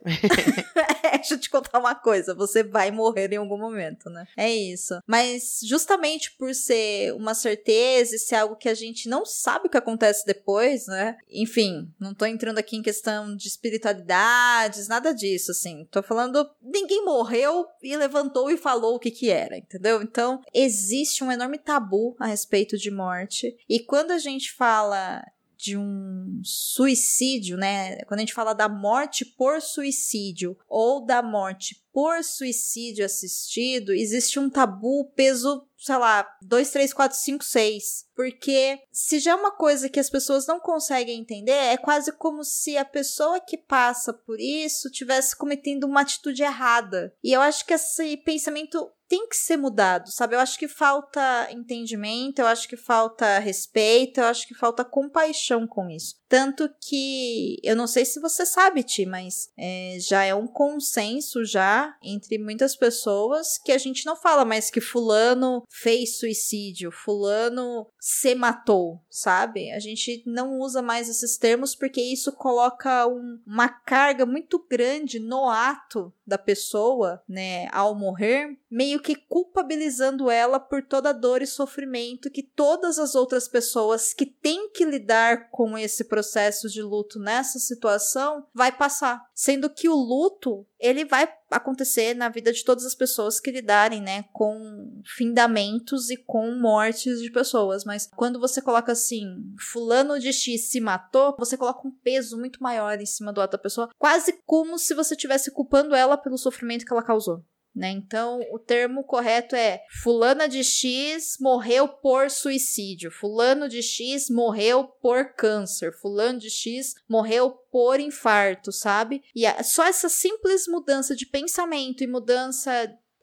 é, deixa eu te contar uma coisa, você vai morrer em algum momento, né? É isso. Mas justamente por ser uma certeza e ser algo que a gente não sabe o que acontece depois, né? Enfim, não tô entrando aqui em questão de espiritualidades, nada disso, assim. Tô falando, ninguém morreu e levantou e falou o que que era, entendeu? Então, existe um enorme tabu a respeito de morte. E quando a gente fala de um suicídio, né? Quando a gente fala da morte por suicídio ou da morte por suicídio assistido, existe um tabu peso, sei lá, 2, 3, 4, 5, 6. Porque se já é uma coisa que as pessoas não conseguem entender, é quase como se a pessoa que passa por isso tivesse cometendo uma atitude errada. E eu acho que esse pensamento tem que ser mudado, sabe? Eu acho que falta entendimento, eu acho que falta respeito, eu acho que falta compaixão com isso. Tanto que eu não sei se você sabe, Ti, mas é, já é um consenso já entre muitas pessoas que a gente não fala mais que fulano fez suicídio, fulano se matou, sabe? A gente não usa mais esses termos porque isso coloca um, uma carga muito grande no ato da pessoa, né, ao morrer, meio que culpabilizando ela por toda a dor e sofrimento que todas as outras pessoas que têm que lidar com esse processo de luto nessa situação vai passar, sendo que o luto ele vai acontecer na vida de todas as pessoas que lidarem, né, com findamentos e com mortes de pessoas, mas quando você coloca assim, fulano de X se matou, você coloca um peso muito maior em cima do outra pessoa, quase como se você estivesse culpando ela pelo sofrimento que ela causou. Né? Então, o termo correto é fulana de X morreu por suicídio, fulano de X morreu por câncer, fulano de X morreu por infarto, sabe? E só essa simples mudança de pensamento e mudança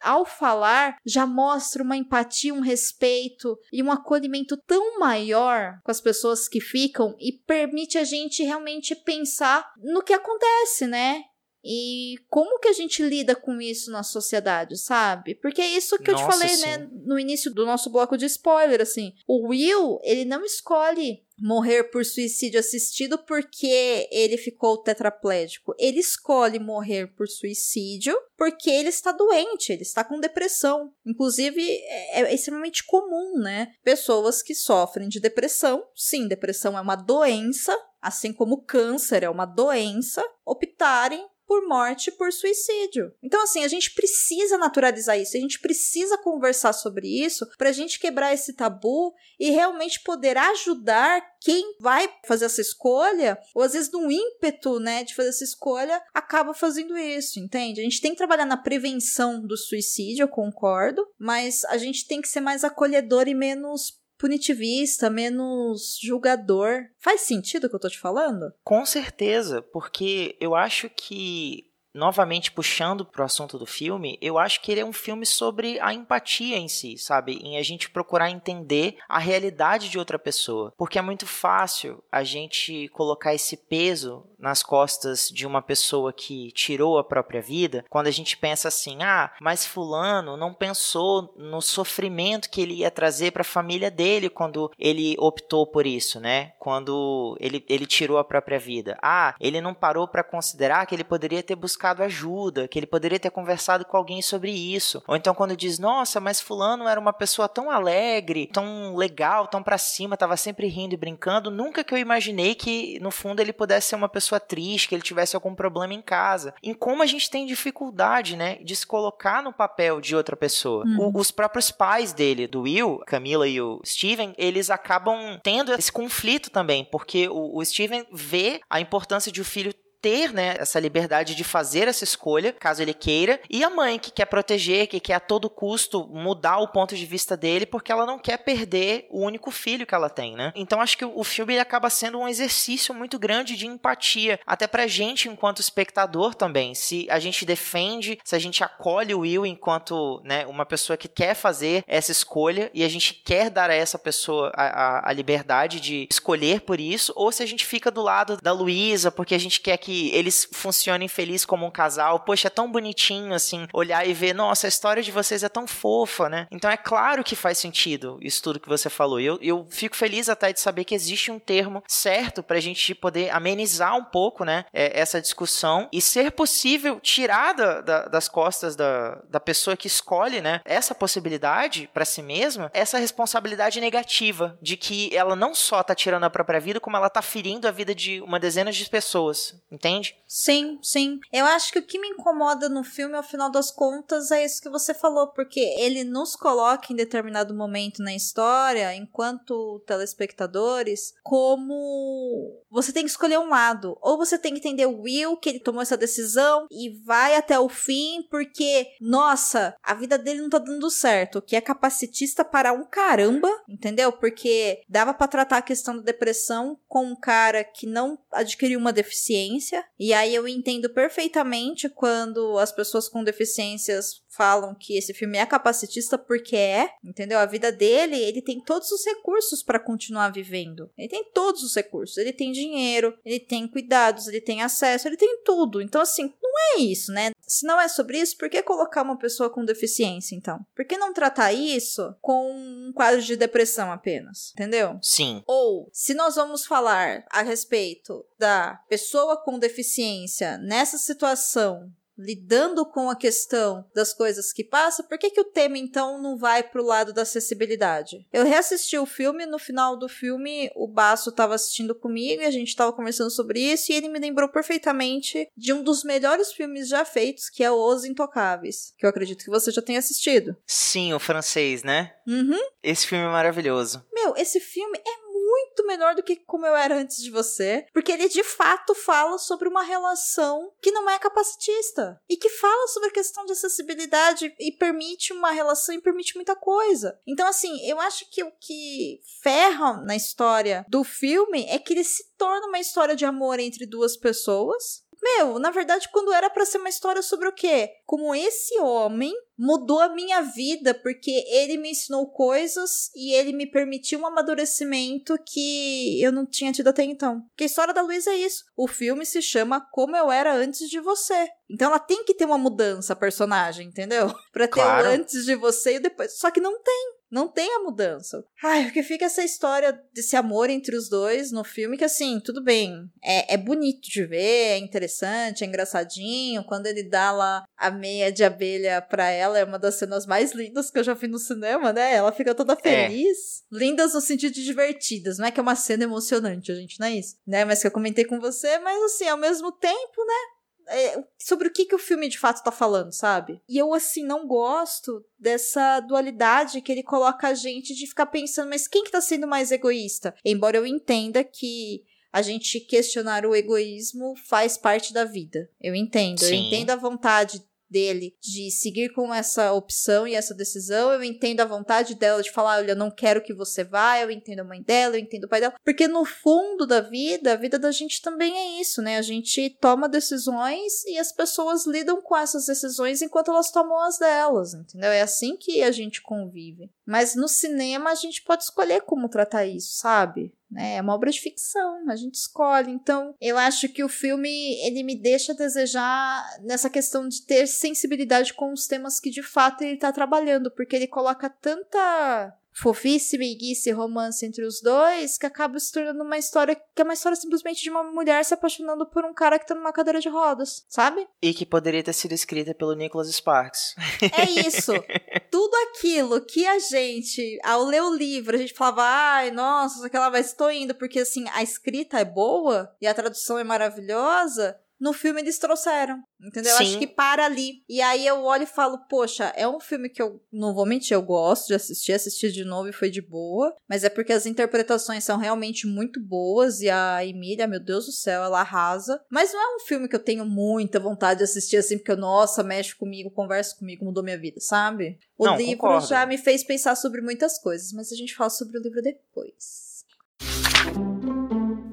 ao falar, já mostra uma empatia, um respeito e um acolhimento tão maior com as pessoas que ficam e permite a gente realmente pensar no que acontece, né? E como que a gente lida com isso na sociedade, sabe? Porque é isso que Nossa, eu te falei, né, sim. né, no início do nosso bloco de spoiler, assim. O Will, ele não escolhe morrer por suicídio assistido porque ele ficou tetraplégico. Ele escolhe morrer por suicídio porque ele está doente, ele está com depressão. Inclusive, é, é extremamente comum, né? Pessoas que sofrem de depressão. Sim, depressão é uma doença, assim como câncer é uma doença, optarem por morte por suicídio. Então, assim, a gente precisa naturalizar isso, a gente precisa conversar sobre isso para a gente quebrar esse tabu e realmente poder ajudar quem vai fazer essa escolha, ou às vezes no ímpeto, né, de fazer essa escolha, acaba fazendo isso, entende? A gente tem que trabalhar na prevenção do suicídio, eu concordo, mas a gente tem que ser mais acolhedor e menos punitivista, menos julgador. Faz sentido o que eu tô te falando? Com certeza, porque eu acho que novamente puxando pro assunto do filme, eu acho que ele é um filme sobre a empatia em si, sabe? Em a gente procurar entender a realidade de outra pessoa. Porque é muito fácil a gente colocar esse peso nas costas de uma pessoa que tirou a própria vida, quando a gente pensa assim: "Ah, mas fulano não pensou no sofrimento que ele ia trazer para a família dele quando ele optou por isso, né? Quando ele, ele tirou a própria vida. Ah, ele não parou para considerar que ele poderia ter buscado ajuda, que ele poderia ter conversado com alguém sobre isso. Ou então quando diz, nossa, mas fulano era uma pessoa tão alegre, tão legal, tão para cima, tava sempre rindo e brincando, nunca que eu imaginei que no fundo ele pudesse ser uma pessoa triste, que ele tivesse algum problema em casa. Em como a gente tem dificuldade, né, de se colocar no papel de outra pessoa. Uhum. O, os próprios pais dele, do Will, Camila e o Steven, eles acabam tendo esse conflito também, porque o, o Steven vê a importância de o filho ter, né, essa liberdade de fazer essa escolha, caso ele queira, e a mãe que quer proteger, que quer a todo custo mudar o ponto de vista dele, porque ela não quer perder o único filho que ela tem, né? Então acho que o filme ele acaba sendo um exercício muito grande de empatia, até pra gente enquanto espectador também. Se a gente defende, se a gente acolhe o Will enquanto, né, uma pessoa que quer fazer essa escolha e a gente quer dar a essa pessoa a, a, a liberdade de escolher por isso, ou se a gente fica do lado da Luísa porque a gente quer que que eles funcionem felizes como um casal. Poxa, é tão bonitinho assim, olhar e ver, nossa, a história de vocês é tão fofa, né? Então é claro que faz sentido isso tudo que você falou. Eu, eu fico feliz até de saber que existe um termo certo pra gente poder amenizar um pouco, né, é, essa discussão e ser possível tirar da, da, das costas da, da pessoa que escolhe, né, essa possibilidade para si mesma, essa responsabilidade negativa de que ela não só tá tirando a própria vida, como ela tá ferindo a vida de uma dezena de pessoas entende? Sim, sim. Eu acho que o que me incomoda no filme, ao final das contas, é isso que você falou, porque ele nos coloca em determinado momento na história, enquanto telespectadores, como você tem que escolher um lado. Ou você tem que entender o Will, que ele tomou essa decisão e vai até o fim, porque, nossa, a vida dele não tá dando certo, que é capacitista para um caramba, entendeu? Porque dava para tratar a questão da depressão com um cara que não adquiriu uma deficiência deficiência. E aí eu entendo perfeitamente quando as pessoas com deficiências falam que esse filme é capacitista porque é, entendeu? A vida dele, ele tem todos os recursos para continuar vivendo. Ele tem todos os recursos. Ele tem dinheiro, ele tem cuidados, ele tem acesso, ele tem tudo. Então, assim, não é isso, né? Se não é sobre isso, por que colocar uma pessoa com deficiência, então? Por que não tratar isso com um quadro de depressão apenas? Entendeu? Sim. Ou, se nós vamos falar a respeito da pessoa com deficiência nessa situação lidando com a questão das coisas que passa, por que, que o tema então não vai pro lado da acessibilidade? Eu reassisti o filme, no final do filme o Baço estava assistindo comigo e a gente estava conversando sobre isso e ele me lembrou perfeitamente de um dos melhores filmes já feitos, que é Os Intocáveis, que eu acredito que você já tenha assistido. Sim, o francês, né? Uhum. Esse filme é maravilhoso. Meu, esse filme é muito melhor do que como eu era antes de você, porque ele de fato fala sobre uma relação que não é capacitista e que fala sobre a questão de acessibilidade e permite uma relação e permite muita coisa. Então, assim, eu acho que o que ferra na história do filme é que ele se torna uma história de amor entre duas pessoas meu, na verdade, quando era para ser uma história sobre o quê? Como esse homem mudou a minha vida porque ele me ensinou coisas e ele me permitiu um amadurecimento que eu não tinha tido até então. Porque a história da Luísa é isso. O filme se chama Como Eu Era Antes de Você. Então ela tem que ter uma mudança, a personagem, entendeu? [laughs] Pra ter claro. o antes de você e depois. Só que não tem. Não tem a mudança. Ai, porque fica essa história desse amor entre os dois no filme, que assim, tudo bem. É, é bonito de ver, é interessante, é engraçadinho. Quando ele dá lá a meia de abelha pra ela, é uma das cenas mais lindas que eu já vi no cinema, né? Ela fica toda é. feliz. É. Lindas no sentido de divertidas, não é que é uma cena emocionante, gente, não é isso, né? Mas que eu comentei com você, mas assim, ao mesmo tempo, né? É, sobre o que, que o filme de fato tá falando, sabe? E eu, assim, não gosto dessa dualidade que ele coloca a gente de ficar pensando, mas quem que tá sendo mais egoísta? Embora eu entenda que a gente questionar o egoísmo faz parte da vida. Eu entendo. Sim. Eu entendo a vontade dele de seguir com essa opção e essa decisão. Eu entendo a vontade dela de falar: olha, eu não quero que você vá. Eu entendo a mãe dela, eu entendo o pai dela. Porque no fundo da vida, a vida da gente também é isso, né? A gente toma decisões e as pessoas lidam com essas decisões enquanto elas tomam as delas, entendeu? É assim que a gente convive. Mas no cinema a gente pode escolher como tratar isso, sabe? Né? É uma obra de ficção, a gente escolhe. Então, eu acho que o filme ele me deixa desejar nessa questão de ter sensibilidade com os temas que de fato ele está trabalhando, porque ele coloca tanta fofice, meiguice, romance entre os dois, que acaba se tornando uma história que é uma história simplesmente de uma mulher se apaixonando por um cara que tá numa cadeira de rodas, sabe? E que poderia ter sido escrita pelo Nicholas Sparks. É isso. [laughs] Tudo aquilo que a gente, ao ler o livro, a gente falava, ai, nossa, aquela vai estou indo, porque assim, a escrita é boa e a tradução é maravilhosa no filme eles trouxeram. Entendeu? Sim. Eu acho que para ali. E aí eu olho e falo, poxa, é um filme que eu, não vou mentir, eu gosto de assistir, assisti de novo e foi de boa. Mas é porque as interpretações são realmente muito boas e a Emília, meu Deus do céu, ela arrasa. Mas não é um filme que eu tenho muita vontade de assistir assim, porque, nossa, mexe comigo, conversa comigo, mudou minha vida, sabe? O não, livro concordo. já me fez pensar sobre muitas coisas, mas a gente fala sobre o livro depois.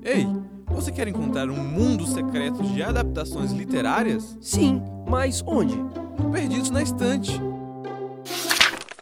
Ei! Você quer encontrar um mundo secreto de adaptações literárias? Sim, mas onde? Perdidos na Estante.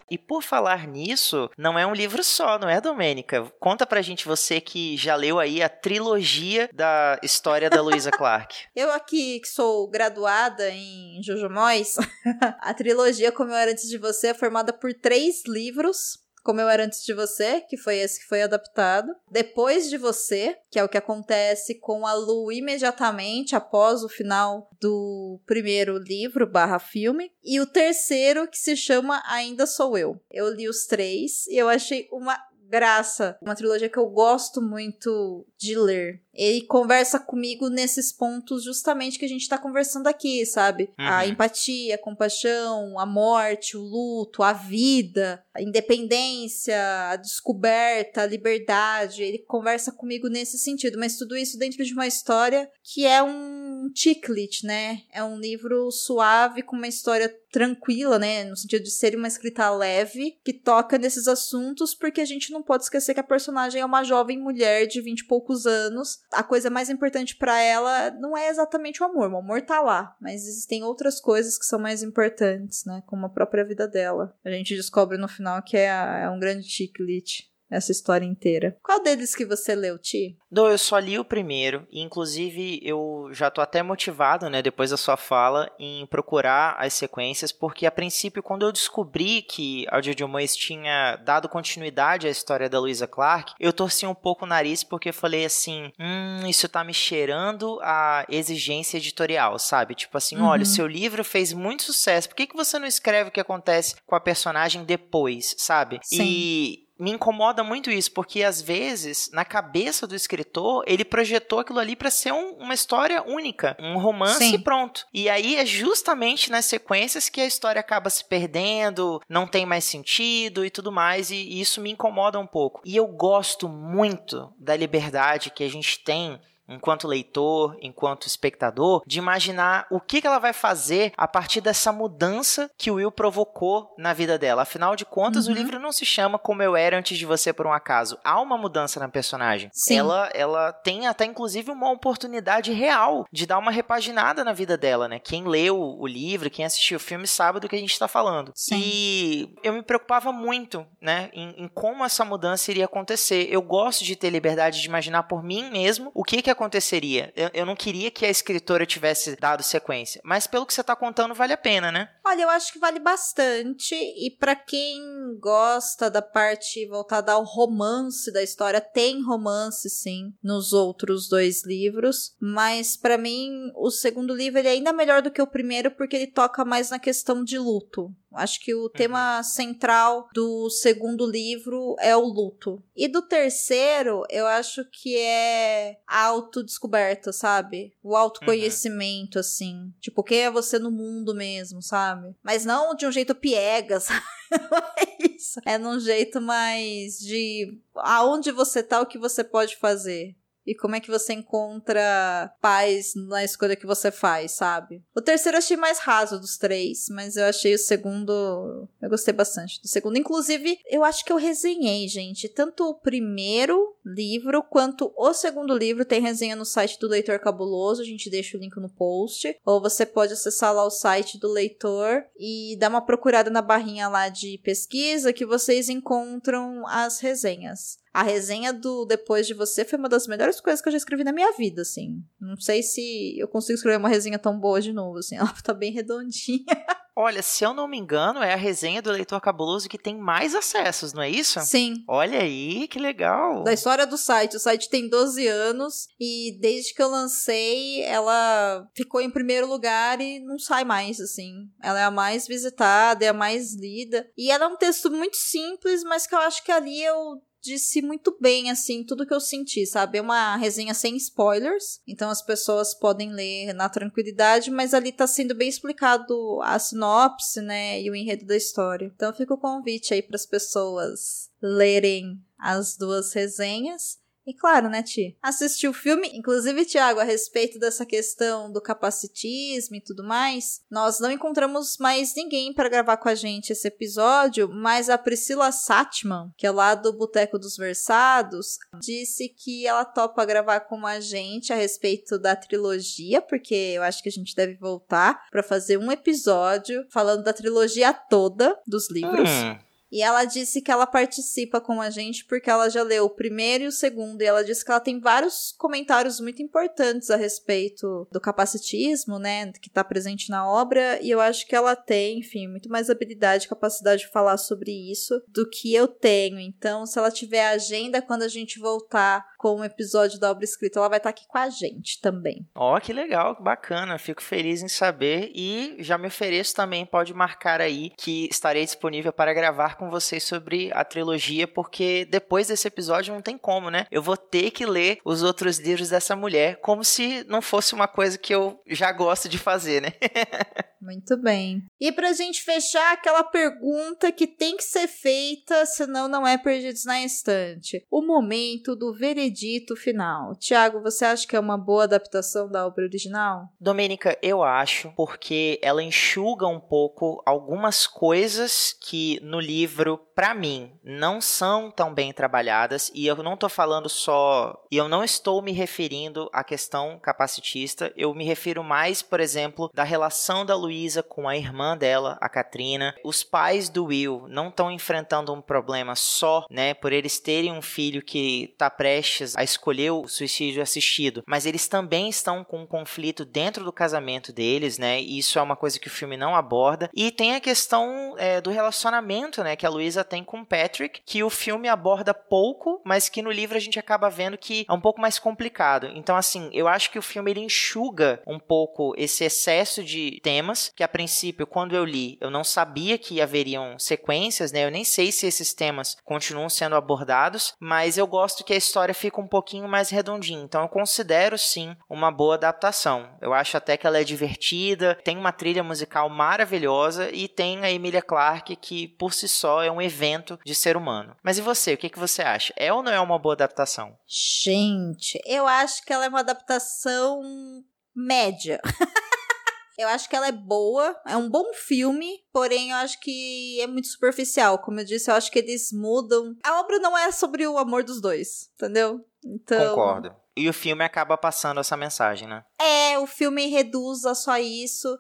E por falar nisso, não é um livro só, não é, Domênica? Conta pra gente você que já leu aí a trilogia da história da Louisa [laughs] Clark. eu aqui, que sou graduada em Jojo Moyes, [laughs] a trilogia Como Eu Era Antes de Você é formada por três livros como Eu Era Antes de Você, que foi esse que foi adaptado. Depois de Você, que é o que acontece com a Lu imediatamente após o final do primeiro livro barra filme. E o terceiro, que se chama Ainda Sou Eu. Eu li os três e eu achei uma graça. Uma trilogia que eu gosto muito de ler. Ele conversa comigo nesses pontos justamente que a gente tá conversando aqui, sabe? Uhum. A empatia, a compaixão, a morte, o luto, a vida, a independência, a descoberta, a liberdade. Ele conversa comigo nesse sentido, mas tudo isso dentro de uma história que é um chiclet, né? É um livro suave com uma história tranquila, né? No sentido de ser uma escrita leve que toca nesses assuntos, porque a gente não pode esquecer que a personagem é uma jovem mulher de vinte e poucos anos a coisa mais importante para ela não é exatamente o amor. O amor tá lá, mas existem outras coisas que são mais importantes, né? Como a própria vida dela. A gente descobre no final que é, é um grande chiclete. Essa história inteira. Qual deles que você leu, Ti? Do, eu só li o primeiro, e inclusive eu já tô até motivado, né, depois da sua fala, em procurar as sequências, porque a princípio, quando eu descobri que a Jojo Moyes tinha dado continuidade à história da Louisa Clark, eu torci um pouco o nariz porque falei assim, hum, isso tá me cheirando a exigência editorial, sabe? Tipo assim, uhum. olha, o seu livro fez muito sucesso, por que, que você não escreve o que acontece com a personagem depois, sabe? Sim. E me incomoda muito isso, porque às vezes, na cabeça do escritor, ele projetou aquilo ali para ser um, uma história única, um romance Sim. e pronto. E aí é justamente nas sequências que a história acaba se perdendo, não tem mais sentido e tudo mais, e, e isso me incomoda um pouco. E eu gosto muito da liberdade que a gente tem enquanto leitor, enquanto espectador, de imaginar o que, ela vai fazer a partir dessa mudança que o Will provocou na vida dela. Afinal de contas, uhum. o livro não se chama Como Eu Era Antes de Você por um Acaso. Há uma mudança na personagem. Sim. Ela, ela tem até, inclusive, uma oportunidade real de dar uma repaginada na vida dela, né? Quem leu o livro, quem assistiu o filme, sabe do que a gente está falando. Sim. E eu me preocupava muito, né, em, em como essa mudança iria acontecer. Eu gosto de ter liberdade de imaginar por mim mesmo o que que aconteceria. Eu, eu não queria que a escritora tivesse dado sequência, mas pelo que você está contando, vale a pena, né? Olha, eu acho que vale bastante. E para quem gosta da parte voltada ao romance da história, tem romance sim nos outros dois livros, mas para mim o segundo livro ele é ainda melhor do que o primeiro porque ele toca mais na questão de luto. Acho que o uhum. tema central do segundo livro é o luto. E do terceiro, eu acho que é a autodescoberta, sabe? O autoconhecimento, uhum. assim. Tipo, quem é você no mundo mesmo, sabe? Mas não de um jeito piega, [laughs] sabe? É isso. É num jeito mais de aonde você tá, o que você pode fazer e como é que você encontra paz na escolha que você faz, sabe? O terceiro eu achei mais raso dos três, mas eu achei o segundo. Eu gostei bastante do segundo. Inclusive, eu acho que eu resenhei, gente. Tanto o primeiro livro quanto o segundo livro tem resenha no site do Leitor Cabuloso. A gente deixa o link no post. Ou você pode acessar lá o site do leitor e dar uma procurada na barrinha lá de pesquisa que vocês encontram as resenhas. A resenha do Depois de Você foi uma das melhores coisas que eu já escrevi na minha vida, assim. Não sei se eu consigo escrever uma resenha tão boa de novo, assim. [laughs] Ela tá bem redondinha. Olha, se eu não me engano, é a resenha do Leitor Cabuloso que tem mais acessos, não é isso? Sim. Olha aí, que legal. Da história do site. O site tem 12 anos e desde que eu lancei, ela ficou em primeiro lugar e não sai mais, assim. Ela é a mais visitada, é a mais lida. E ela é um texto muito simples, mas que eu acho que ali eu disse muito bem, assim, tudo que eu senti, sabe? É uma resenha sem spoilers, então as pessoas podem ler na tranquilidade, mas ali tá sendo bem explicado a sinopse, né, e o enredo da história. Então fica o convite aí para as pessoas lerem as duas resenhas. E claro, né, Ti? Assistiu o filme, inclusive, Tiago, a respeito dessa questão do capacitismo e tudo mais, nós não encontramos mais ninguém para gravar com a gente esse episódio, mas a Priscila Satman, que é lá do Boteco dos Versados, disse que ela topa gravar com a gente a respeito da trilogia, porque eu acho que a gente deve voltar para fazer um episódio falando da trilogia toda dos livros. Hum. E ela disse que ela participa com a gente porque ela já leu o primeiro e o segundo. E ela disse que ela tem vários comentários muito importantes a respeito do capacitismo, né? Que está presente na obra. E eu acho que ela tem, enfim, muito mais habilidade e capacidade de falar sobre isso do que eu tenho. Então, se ela tiver agenda quando a gente voltar com um episódio da obra escrita, ela vai estar tá aqui com a gente também. Ó, oh, que legal, bacana. Fico feliz em saber. E já me ofereço também, pode marcar aí que estarei disponível para gravar com com vocês sobre a trilogia, porque depois desse episódio não tem como, né? Eu vou ter que ler os outros livros dessa mulher, como se não fosse uma coisa que eu já gosto de fazer, né? [laughs] Muito bem. E pra gente fechar aquela pergunta que tem que ser feita, senão não é Perdidos na Estante. O momento do veredito final. Tiago, você acha que é uma boa adaptação da obra original? Domênica, eu acho, porque ela enxuga um pouco algumas coisas que no livro livro para mim, não são tão bem trabalhadas e eu não tô falando só, e eu não estou me referindo à questão capacitista, eu me refiro mais, por exemplo, da relação da Luísa com a irmã dela, a Katrina. Os pais do Will não estão enfrentando um problema só, né, por eles terem um filho que está prestes a escolher o suicídio assistido, mas eles também estão com um conflito dentro do casamento deles, né? E isso é uma coisa que o filme não aborda. E tem a questão é, do relacionamento, né, que a Luísa tem com Patrick, que o filme aborda pouco, mas que no livro a gente acaba vendo que é um pouco mais complicado. Então, assim, eu acho que o filme ele enxuga um pouco esse excesso de temas que a princípio, quando eu li, eu não sabia que haveriam sequências, né? Eu nem sei se esses temas continuam sendo abordados, mas eu gosto que a história fica um pouquinho mais redondinha. Então, eu considero sim uma boa adaptação. Eu acho até que ela é divertida, tem uma trilha musical maravilhosa e tem a Emilia Clarke que por si só é um evento de ser humano. Mas e você, o que, que você acha? É ou não é uma boa adaptação? Gente, eu acho que ela é uma adaptação média. [laughs] Eu acho que ela é boa, é um bom filme, porém eu acho que é muito superficial. Como eu disse, eu acho que eles mudam. A obra não é sobre o amor dos dois, entendeu? Então. Concordo. E o filme acaba passando essa mensagem, né? É, o filme reduz a só isso.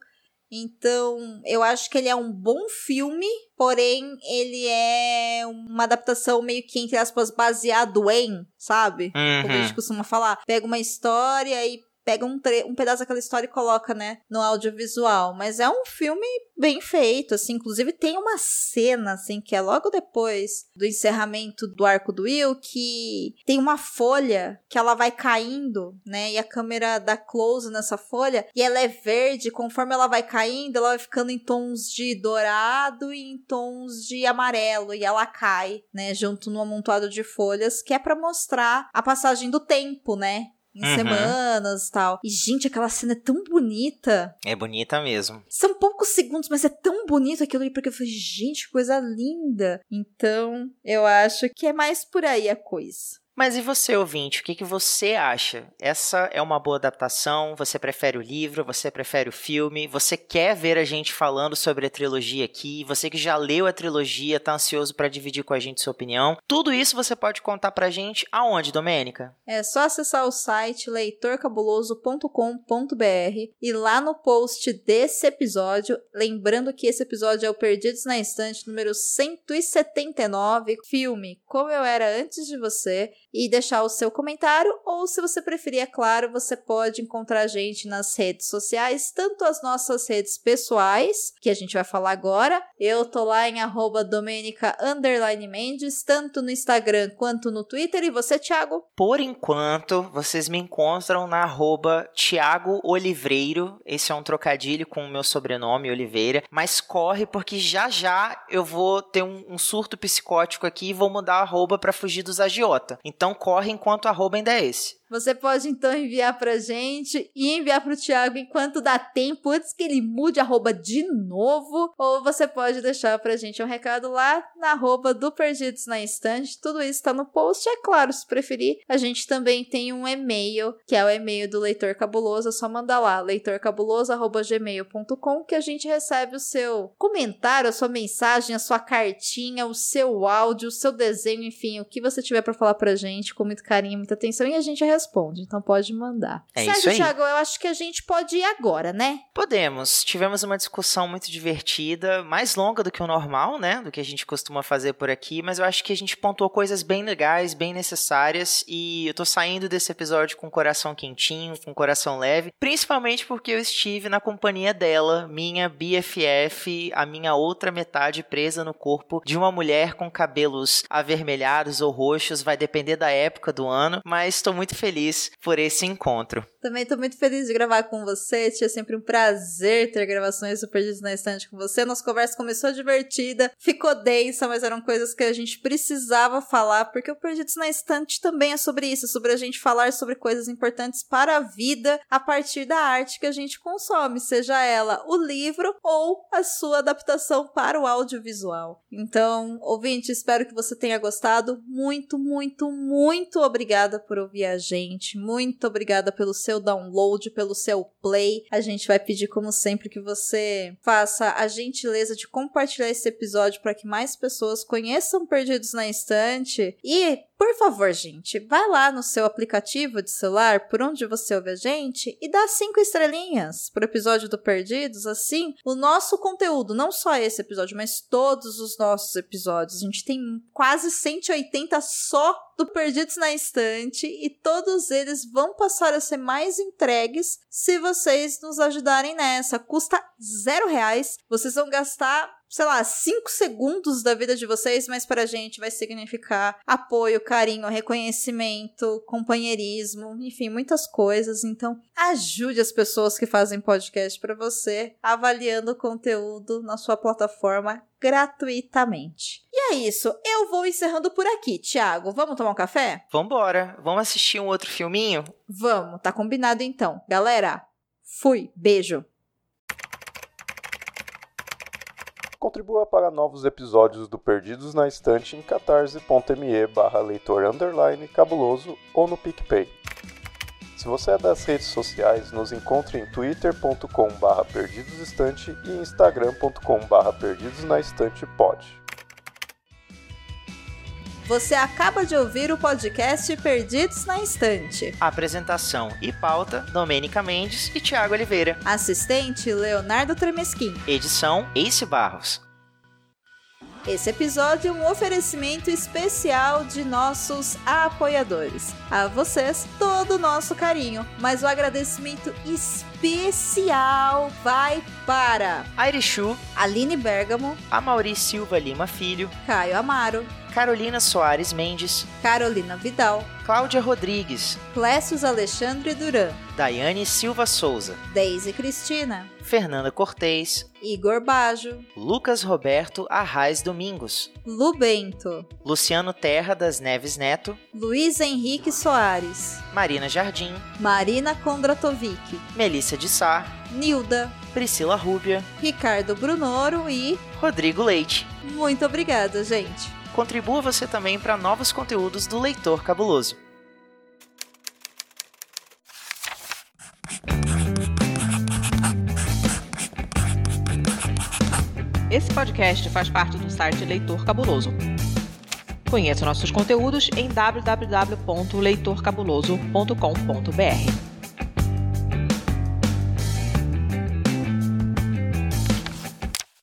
Então, eu acho que ele é um bom filme, porém, ele é uma adaptação meio que, entre aspas, baseado em, sabe? Uhum. Como a gente costuma falar. Pega uma história e pega um, um pedaço daquela história e coloca, né, no audiovisual. Mas é um filme bem feito, assim. Inclusive tem uma cena, assim, que é logo depois do encerramento do arco do Will, que tem uma folha que ela vai caindo, né, e a câmera dá close nessa folha e ela é verde. Conforme ela vai caindo, ela vai ficando em tons de dourado e em tons de amarelo e ela cai, né, junto no amontoado de folhas, que é para mostrar a passagem do tempo, né? Em uhum. semanas e tal. E, gente, aquela cena é tão bonita. É bonita mesmo. São poucos segundos, mas é tão bonito aquilo ali, porque eu falei, gente, coisa linda. Então, eu acho que é mais por aí a coisa. Mas e você, ouvinte, o que, que você acha? Essa é uma boa adaptação? Você prefere o livro? Você prefere o filme? Você quer ver a gente falando sobre a trilogia aqui? Você que já leu a trilogia, tá ansioso para dividir com a gente sua opinião? Tudo isso você pode contar pra gente aonde, Domênica? É só acessar o site leitorcabuloso.com.br e lá no post desse episódio, lembrando que esse episódio é o Perdidos na Estante número 179, filme Como Eu Era Antes de Você e deixar o seu comentário, ou se você preferir, é claro, você pode encontrar a gente nas redes sociais, tanto as nossas redes pessoais, que a gente vai falar agora. Eu tô lá em arroba Mendes, tanto no Instagram quanto no Twitter. E você, Thiago? Por enquanto, vocês me encontram na arroba Thiago. Esse é um trocadilho com o meu sobrenome, Oliveira. Mas corre, porque já já eu vou ter um, um surto psicótico aqui e vou mudar a arroba para fugir dos agiota. Então então corre enquanto arroba ainda é esse. Você pode então enviar pra gente e enviar pro Thiago enquanto dá tempo, antes que ele mude arroba de novo. Ou você pode deixar pra gente um recado lá na arroba do Perdidos na Estante. Tudo isso tá no post, é claro, se preferir. A gente também tem um e-mail, que é o e-mail do Leitor Cabuloso. É só mandar lá, leitorcabuloso.gmail.com, que a gente recebe o seu comentário, a sua mensagem, a sua cartinha, o seu áudio, o seu desenho, enfim, o que você tiver para falar pra gente com muito carinho, muita atenção. E a gente responde, então pode mandar. É certo, isso aí. Thiago, eu acho que a gente pode ir agora, né? Podemos. Tivemos uma discussão muito divertida, mais longa do que o normal, né? Do que a gente costuma fazer por aqui, mas eu acho que a gente pontuou coisas bem legais, bem necessárias, e eu tô saindo desse episódio com o coração quentinho, com o coração leve, principalmente porque eu estive na companhia dela, minha BFF, a minha outra metade presa no corpo de uma mulher com cabelos avermelhados ou roxos, vai depender da época do ano, mas estou muito feliz feliz por esse encontro. Também estou muito feliz de gravar com você. Tia, é sempre um prazer ter gravações do Perdidos na Estante com você. Nossa conversa começou divertida, ficou densa, mas eram coisas que a gente precisava falar, porque o Perdidos na Estante também é sobre isso, sobre a gente falar sobre coisas importantes para a vida a partir da arte que a gente consome, seja ela o livro ou a sua adaptação para o audiovisual. Então, ouvinte, espero que você tenha gostado. Muito, muito, muito obrigada por ouvir a gente gente. Muito obrigada pelo seu download, pelo seu play. A gente vai pedir, como sempre, que você faça a gentileza de compartilhar esse episódio para que mais pessoas conheçam Perdidos na Estante. E, por favor, gente, vai lá no seu aplicativo de celular, por onde você ouve a gente, e dá cinco estrelinhas pro episódio do Perdidos. Assim, o nosso conteúdo, não só esse episódio, mas todos os nossos episódios. A gente tem quase 180 só do Perdidos na Estante e todos eles vão passar a ser mais entregues se vocês nos ajudarem nessa. Custa zero reais. Vocês vão gastar sei lá, cinco segundos da vida de vocês, mas para a gente vai significar apoio, carinho, reconhecimento, companheirismo, enfim, muitas coisas. Então, ajude as pessoas que fazem podcast para você, avaliando o conteúdo na sua plataforma gratuitamente. E é isso, eu vou encerrando por aqui. Tiago, vamos tomar um café? Vambora, vamos assistir um outro filminho? Vamos, tá combinado então. Galera, fui, beijo. Contribua para novos episódios do Perdidos na Estante em catarse.me barra leitor underline cabuloso ou no PicPay. Se você é das redes sociais, nos encontre em twitter.com barra perdidosestante e instagram.com barra perdidosnaestantepod. Você acaba de ouvir o podcast Perdidos na Estante. Apresentação e pauta: Domênica Mendes e Tiago Oliveira. Assistente: Leonardo Tremesquim. Edição: Ace Barros. Esse episódio é um oferecimento especial de nossos apoiadores. A vocês, todo o nosso carinho, mas o agradecimento especial vai para Airishu, Aline Bergamo, Amauri Silva Lima Filho, Caio Amaro, Carolina Soares Mendes, Carolina Vidal, Cláudia Rodrigues, Clécius Alexandre Duran, Daiane Silva Souza, Deise Cristina, Fernanda Cortez, Igor Bajo, Lucas Roberto Arraes Domingos, Lu Bento, Luciano Terra das Neves Neto, Luiz Henrique Soares, Marina Jardim, Marina Kondratovic, Melissa de Sá, Nilda, Priscila Rúbia, Ricardo Brunoro e Rodrigo Leite. muito obrigada, gente. Contribua você também para novos conteúdos do Leitor Cabuloso. Esse podcast faz parte do site Leitor Cabuloso. Conheça nossos conteúdos em www.leitorcabuloso.com.br.